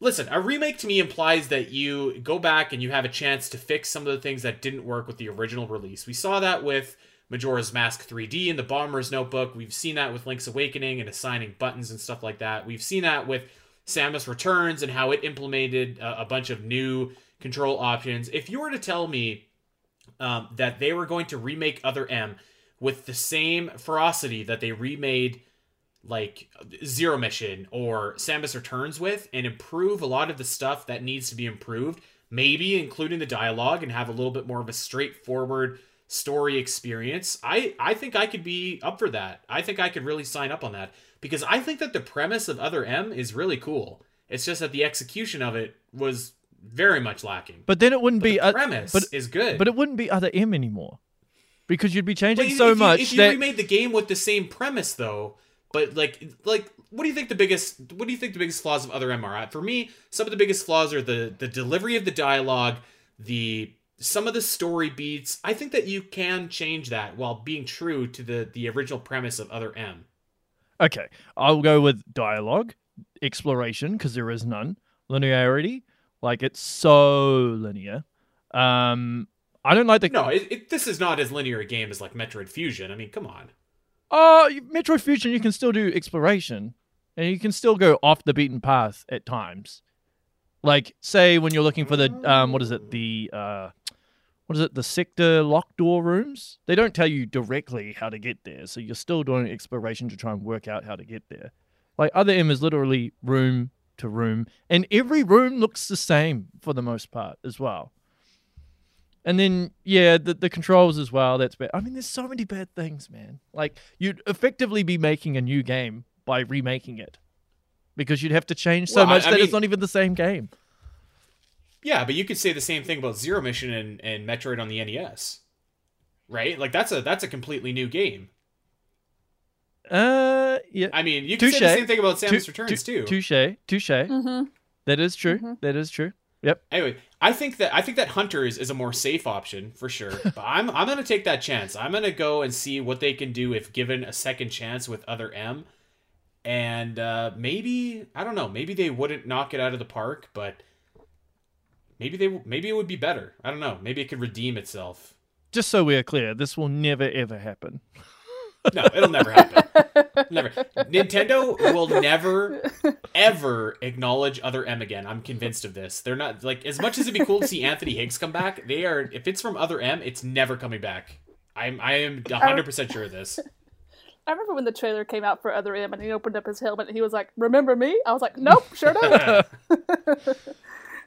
listen a remake to me implies that you go back and you have a chance to fix some of the things that didn't work with the original release we saw that with Majora's Mask 3D and the Bomber's Notebook. We've seen that with Link's Awakening and assigning buttons and stuff like that. We've seen that with Samus Returns and how it implemented a, a bunch of new control options. If you were to tell me um, that they were going to remake Other M with the same ferocity that they remade like Zero Mission or Samus Returns with and improve a lot of the stuff that needs to be improved, maybe including the dialogue and have a little bit more of a straightforward story experience. I I think I could be up for that. I think I could really sign up on that because I think that the premise of Other M is really cool. It's just that the execution of it was very much lacking. But then it wouldn't be the uh, premise but is good. but it wouldn't be other M anymore because you'd be But changing if- so if you, much if you that remade the game with the same premise though, but like like what do you think the biggest what do you think the biggest flaws of other M are? For me, some of the biggest flaws are the the delivery of the dialogue, the some of the story beats. I think that you can change that while being true to the the original premise of other M. Okay, I'll go with dialogue, exploration because there is none, linearity, like it's so linear. Um, I don't like the No, it, it, this is not as linear a game as like Metroid Fusion. I mean, come on. Oh, Metroid Fusion, you can still do exploration, and you can still go off the beaten path at times. Like, say when you're looking for the um, what is it? The uh, what is it? The sector locked door rooms. They don't tell you directly how to get there, so you're still doing exploration to try and work out how to get there. Like other M is literally room to room, and every room looks the same for the most part as well. And then yeah, the the controls as well. That's bad. I mean, there's so many bad things, man. Like you'd effectively be making a new game by remaking it, because you'd have to change so Well, much I that it's not even the same game. Yeah, but you could say the same thing about Zero Mission and, and Metroid on the NES. Right? Like that's a that's a completely new game. Uh, yeah. I mean, you can say the same thing about Samus Tou- Returns tou- too. Touche, touche. Mm-hmm. That is true. Mhm. That is true. Yep. Anyway, I think that I think that Hunters is a more safe option for sure. [laughs] but I'm I'm gonna take that chance. I'm gonna go and see what they can do if given a second chance with other M. And uh, maybe I don't know. Maybe they wouldn't knock it out of the park, but maybe they maybe it would be better. I don't know. Maybe it could redeem itself. Just so we're clear, this will never ever happen. [laughs] No, it'll never happen. Never. Nintendo will never, ever acknowledge other M again. I'm convinced of this. They're not like as much as it'd be cool to see Anthony Higgs come back. They are. If it's from other M, it's never coming back. I'm. I am 100 percent sure of this. [laughs] I remember when the trailer came out for Other M and he opened up his helmet and he was like, "Remember me?" I was like, "Nope, sure don't." [laughs] [laughs]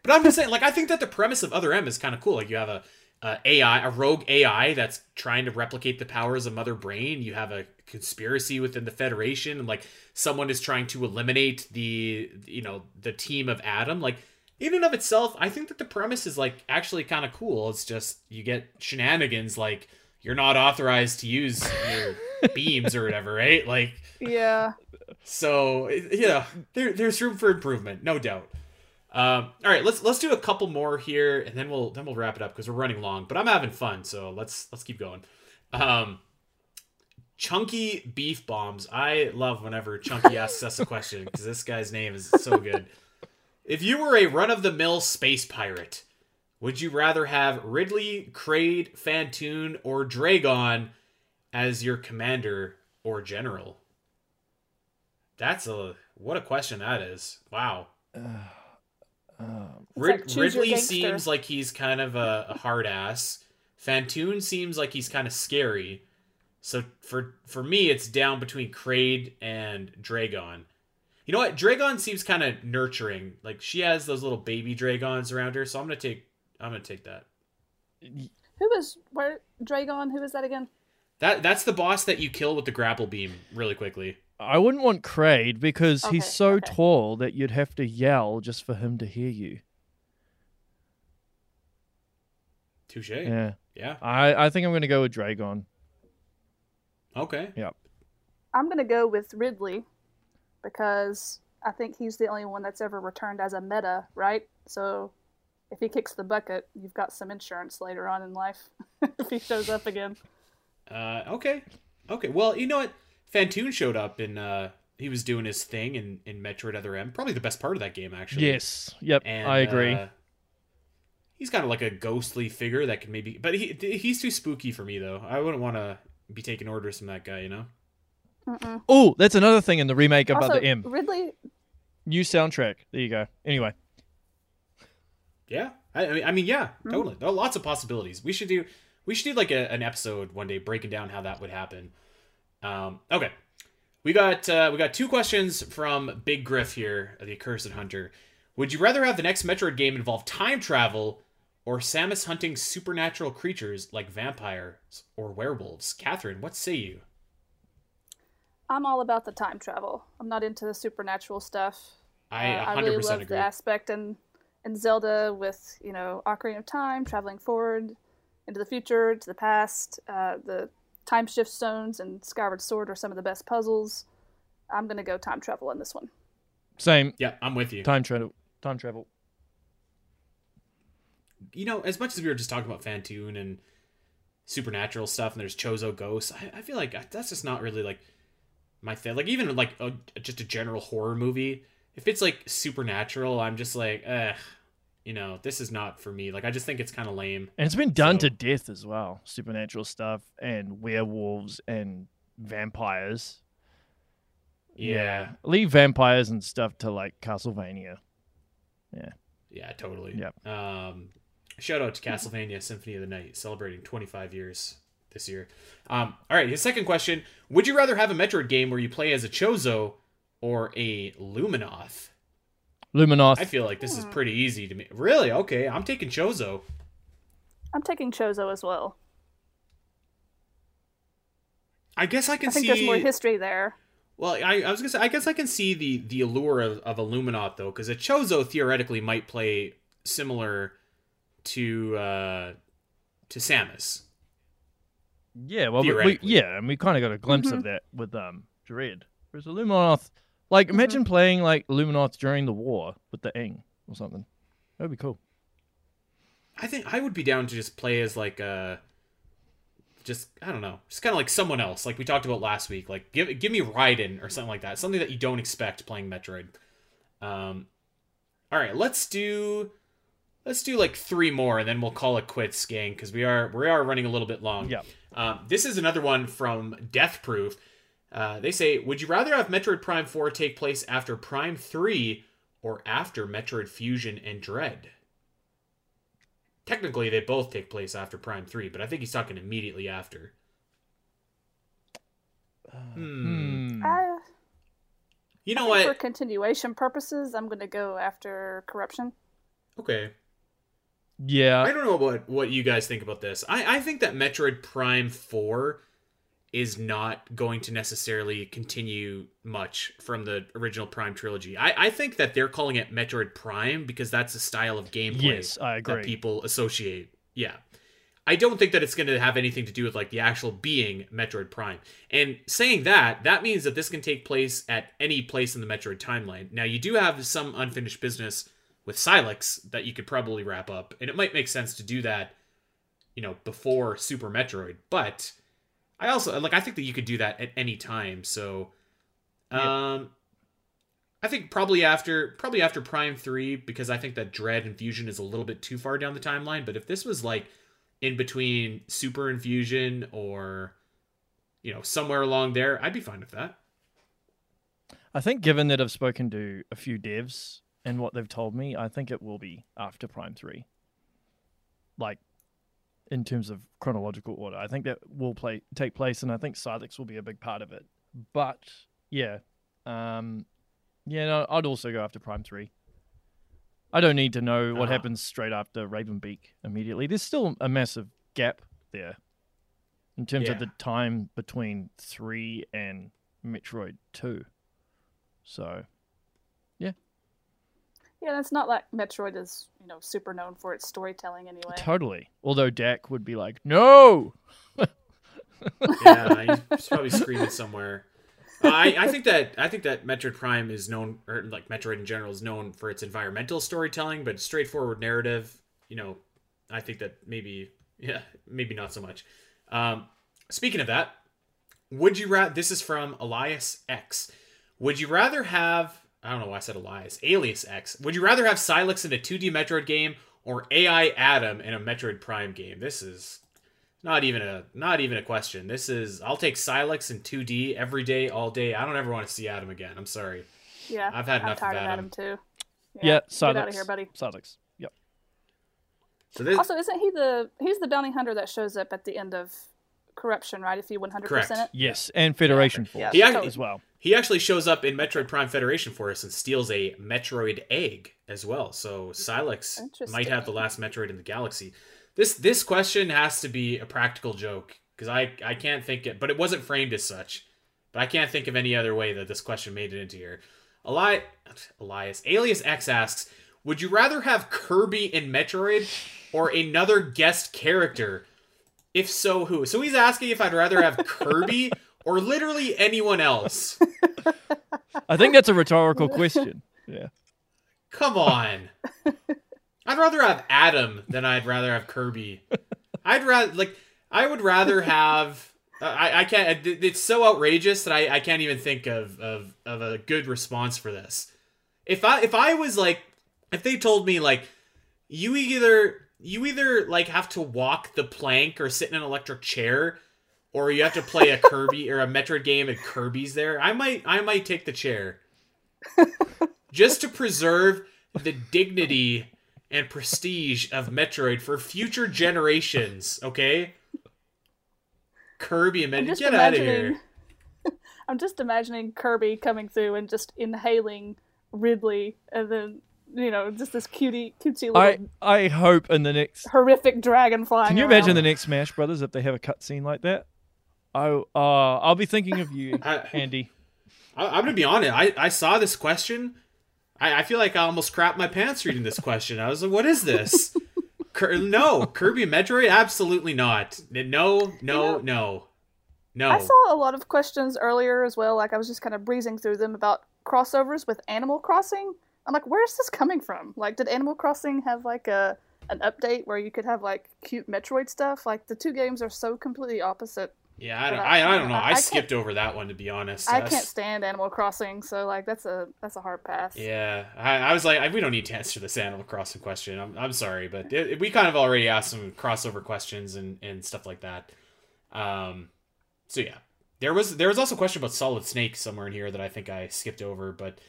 But I'm just saying, like, I think that the premise of Other M is kind of cool. Like, you have a, Uh, a AI, a rogue AI that's trying to replicate the powers of Mother Brain. You have a conspiracy within the Federation, and like someone is trying to eliminate the, you know, the team of Adam. Like, in and of itself, I think that the premise is like actually kind of cool. It's just you get shenanigans like you're not authorized to use your [laughs] beams or whatever, right? Like, yeah. so yeah, there, there's room for improvement, no doubt. Um, all right, let's let's do a couple more here, and then we'll then we'll wrap it up because we're running long. But I'm having fun, so let's let's keep going. Um, Chunky beef bombs. I love whenever Chunky [laughs] asks us a question because this guy's name is so good. If you were a run of the mill space pirate, would you rather have Ridley, Kraid, Fantoon, or Draygon as your commander or general? That's a what a question that is. Wow. Um, Rid- like Ridley seems like he's kind of a, a hard ass. Fantoon seems like he's kind of scary. So for for me, it's down between Kraid and Draygon. You know what? Draygon seems kind of nurturing. Like she has those little baby Dragons around her. So I'm gonna take I'm gonna take that. Who was where Draygon? Who was that again? That that's the boss that you kill with the grapple beam really quickly. I wouldn't want Kraid because Okay, he's so okay. tall that you'd have to yell just for him to hear you. Touche. Yeah. Yeah. I, I think I'm going to go with Draygon. Okay. Yep. I'm gonna go with Ridley because I think he's the only one that's ever returned as a meta, right? So if he kicks the bucket, you've got some insurance later on in life [laughs] if he shows up again. Uh, okay. Okay. Well, you know what? Fantoon showed up and uh, he was doing his thing in, in Metroid Other M. Probably the best part of that game, actually. Yes. Yep. And, I agree. uh, he's kind of like a ghostly figure that can maybe, but he he's too spooky for me though. I wouldn't want to be taking orders from that guy, you know. Mm-mm. oh, that's another thing in the remake of Also, Other M. Ridley, New soundtrack. There you go. Anyway. Yeah. I, I mean, I mean, yeah, Hmm. totally. There are lots of possibilities. We should do we should do like a, an episode one day breaking down how that would happen. Um, okay. We got uh, we got two questions from Big Griff here, the accursed hunter. Would you rather have the next Metroid game involve time travel or Samus hunting supernatural creatures like vampires or werewolves? Catherine, what say you? I'm all about the time travel. I'm not into the supernatural stuff. I Uh, 100% I really love agree. the aspect and in Zelda with you know Ocarina of Time, traveling forward into the future, to the past. Uh, the time shift stones and Skyward Sword are some of the best puzzles. I'm gonna go time travel in this one. Same Yeah, I'm with you. time travel. Time travel. you know, as much as we were just talking about Fantoon and supernatural stuff, and there's Chozo ghosts, I, I feel like that's just not really like my thing. Like even like a, just a general horror movie, if it's like supernatural, I'm just like, eh, you know, this is not for me. Like I just think it's kind of lame. And it's been done So- to death as well. Supernatural stuff and werewolves and vampires. Yeah, Leave vampires and stuff to like Castlevania. Yeah. Yeah, totally. Yep. Um, shout out to Castlevania Symphony of the Night celebrating 25 years this year. Um, all right, his second question: Would you rather have a Metroid game where you play as a Chozo or a Luminoth? Luminoth. I feel like this is pretty easy to me. Really? Okay, I'm taking Chozo. I'm taking Chozo as well. I guess I can see. I think see. there's more history there. well, I, I was gonna say I guess I can see the the allure of, of a Luminoth though, because a Chozo theoretically might play similar to uh to Samus. yeah, well, we, we, yeah, and we kind of got a glimpse of that with um Dread. Whereas a Luminoth, like imagine playing like Luminoth during the war with the Ing or something. That'd be cool. I think I would be down to just play as like a just I don't know, just kind of like someone else, like we talked about last week. Like give give me Raiden or something like that, something that you don't expect playing Metroid. Um, all right, let's do let's do like three more, and then we'll call it quits, gang, because we are we are running a little bit long. Yeah. Um, this is another one from Death Proof. Uh, they say, would you rather have Metroid Prime Four take place after Prime Three or after Metroid Fusion and Dread? Technically, they both take place after Prime 3, but I think he's talking immediately after. Hmm. Hmm. I, You know I what? for continuation purposes, I'm gonna go after Corruption. Okay. Yeah. I don't know what, what you guys think about this. I, I think that Metroid Prime 4 is not going to necessarily continue much from the original Prime trilogy. I, I think that they're calling it Metroid Prime because that's the style of gameplay Yes, I agree. that people associate. Yeah. I don't think that it's going to have anything to do with like the actual being Metroid Prime. And saying that, that means that this can take place at any place in the Metroid timeline. Now, you do have some unfinished business with Sylux that you could probably wrap up, and it might make sense to do that, you know, before Super Metroid. But I also like I think that you could do that at any time. So, um, I think probably after probably after Prime Three because I think that Dread and Fusion is a little bit too far down the timeline. But if this was like in between Super and Fusion or you know somewhere along there, I'd be fine with that. I think given that I've spoken to a few devs and what they've told me, I think it will be after Prime 3. Like in terms of chronological order. I think that will play take place and I think Sylux will be a big part of it. But yeah. Um yeah, no, I'd also go after Prime 3. I don't need to know what Uh-huh. happens straight after Raven Beak immediately. There's still a massive gap there in terms of the time between 3 and Metroid 2. So, Yeah, it's not like Metroid is you know super known for its storytelling anyway. totally. Although Dak would be like, "No!" [laughs] yeah, he's probably screaming somewhere. Uh, I, I think that I think that Metroid Prime is known, or like Metroid in general, is known for its environmental storytelling, but straightforward narrative. You know, I think that maybe, [laughs] yeah, maybe not so much. Um, speaking of that, would you rather? This is from Elias X. Would you rather have? I don't know why I said Elias. Alias X. Would you rather have Sylux in a 2D Metroid game or AI Adam in a Metroid Prime game? This is not even a not even a question. This is I'll take Sylux in 2D every day, all day. I don't ever want to see Adam again. I'm sorry. Yeah, I've had I'm enough of tired of Adam. Adam too. Yeah, get Sylux. out of here, buddy. Sylux. Yep. So this Also, isn't he the he's the bounty hunter that shows up at the end of Corruption, right? If you 100 Correct. percent it. Yes, and Federation Force Yeah, He as well. He actually shows up in Metroid Prime Federation Force and steals a Metroid egg as well. So Sylux might have the last Metroid in the galaxy. This this question has to be a practical joke because I I can't think it, but it wasn't framed as such. But I can't think of any other way that this question made it into here. Eli- Elias Alias X asks, "Would you rather have Kirby in Metroid or another guest character? If so, who?" So he's asking if I'd rather have [laughs] Kirby or literally anyone else. [laughs] I think that's a rhetorical question. Yeah. Come on. I'd rather have Adam than I'd rather have Kirby. I'd rather like I would rather have. Uh, I, I can't. It's so outrageous that I, I can't even think of, of of a good response for this. If I if I was like if they told me like you either you either like have to walk the plank or sit in an electric chair or you have to play a Kirby or a Metroid game and Kirby's there, I might I might take the chair. [laughs] Just to preserve the dignity and prestige of Metroid for future generations, okay? Kirby and Metroid, get out of here. [laughs] I'm just imagining Kirby coming through and just inhaling Ridley and then you know, just this cutie, cutesy little. I I hope in the next horrific dragon flying. Can you around. imagine the next Smash Brothers if they have a cutscene like that? Oh, uh, I'll be thinking of you, [laughs] Andy. I, am gonna be honest. I, I saw this question. I, I feel like I almost crapped my pants reading this question. I was like, "What is this?" Cur- no, Kirby Metroid, absolutely not. No, no, no, no. I saw a lot of questions earlier as well. Like I was just kind of breezing through them about crossovers with Animal Crossing. I'm like, where's this coming from? Like, did Animal Crossing have like a an update where you could have like cute Metroid stuff? Like the two games are so completely opposite yeah, I don't, I, I, don't know. I, I skipped over that one to be honest. I can't stand Animal Crossing, so like that's a that's a hard pass. Yeah, I, I was like, we don't need to answer this Animal Crossing question. I'm, I'm sorry, but it, we kind of already asked some crossover questions and, and stuff like that. Um, so yeah, there was there was also a question about Solid Snake somewhere in here that I think I skipped over, but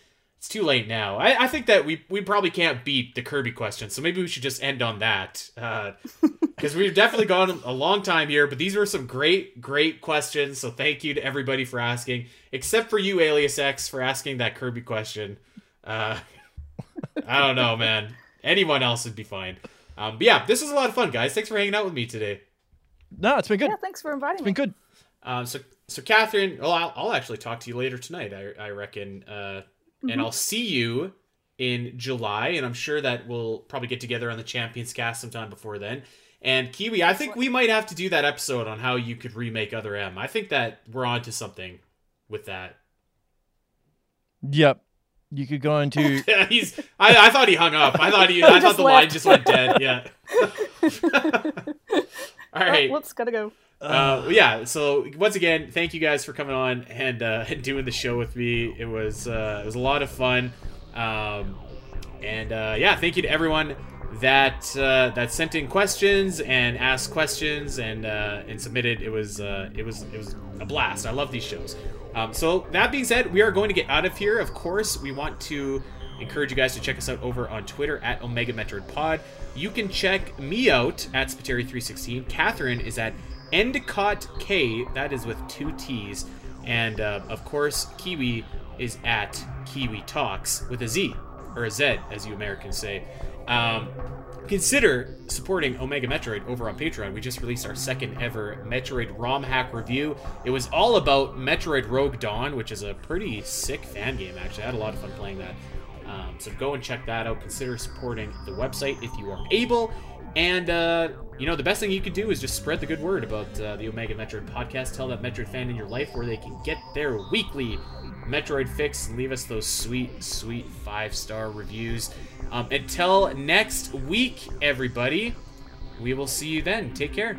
it's too late now. I, I think that we we probably can't beat the Kirby question, so maybe we should just end on that. Because uh, [laughs] we've definitely gone a long time here, but these were some great, great questions. So thank you to everybody for asking, except for you, Alias X, for asking that Kirby question. Uh, [laughs] I don't know, man. Anyone else would be fine. Um, but yeah, this was a lot of fun, guys. Thanks for hanging out with me today. No, it's been good. Yeah, thanks for inviting it's me. It's been good. Um, so, so Catherine, well, I'll, I'll, actually talk to you later tonight. I, I reckon. Uh, mm-hmm. and I'll see you in July, and I'm sure that we'll probably get together on the Champions Cast sometime before then. And Kiwi, I think we might have to do that episode on how you could remake Other M. I think that we're on to something with that. Yep. You could go into. [laughs] He's. I, I thought he hung up. I thought he. [laughs] I thought the left. line just went dead. Yeah. [laughs] All right. Oh, whoops, gotta go. Uh, yeah. So once again, thank you guys for coming on and uh, [laughs] doing the show with me. It was uh, it was a lot of fun. Um, and uh, yeah, thank you to everyone that uh, that sent in questions and asked questions and uh, and submitted. It was uh, it was it was a blast. I love these shows. Um, so that being said, we are going to get out of here. Of course, we want to encourage you guys to check us out over on Twitter at Omega Metroid Pod. You can check me out at Spiteri316. Catherine is at Endicott K, that is with two T's. And uh, of course, Kiwi is at Kiwi Talks with a Z, or a Z, as you Americans say. Um, consider supporting Omega Metroid over on Patreon. We just released our second ever Metroid ROM hack review. It was all about Metroid Rogue Dawn, which is a pretty sick fan game, actually. I had a lot of fun playing that. Um, so go and check that out. Consider supporting the website if you are able. And, uh, you know, the best thing you could do is just spread the good word about uh, the Omega Metroid podcast. Tell that Metroid fan in your life where they can get their weekly Metroid fix leave us those sweet, sweet five star reviews. Um, until next week, everybody, we will see you then. Take care.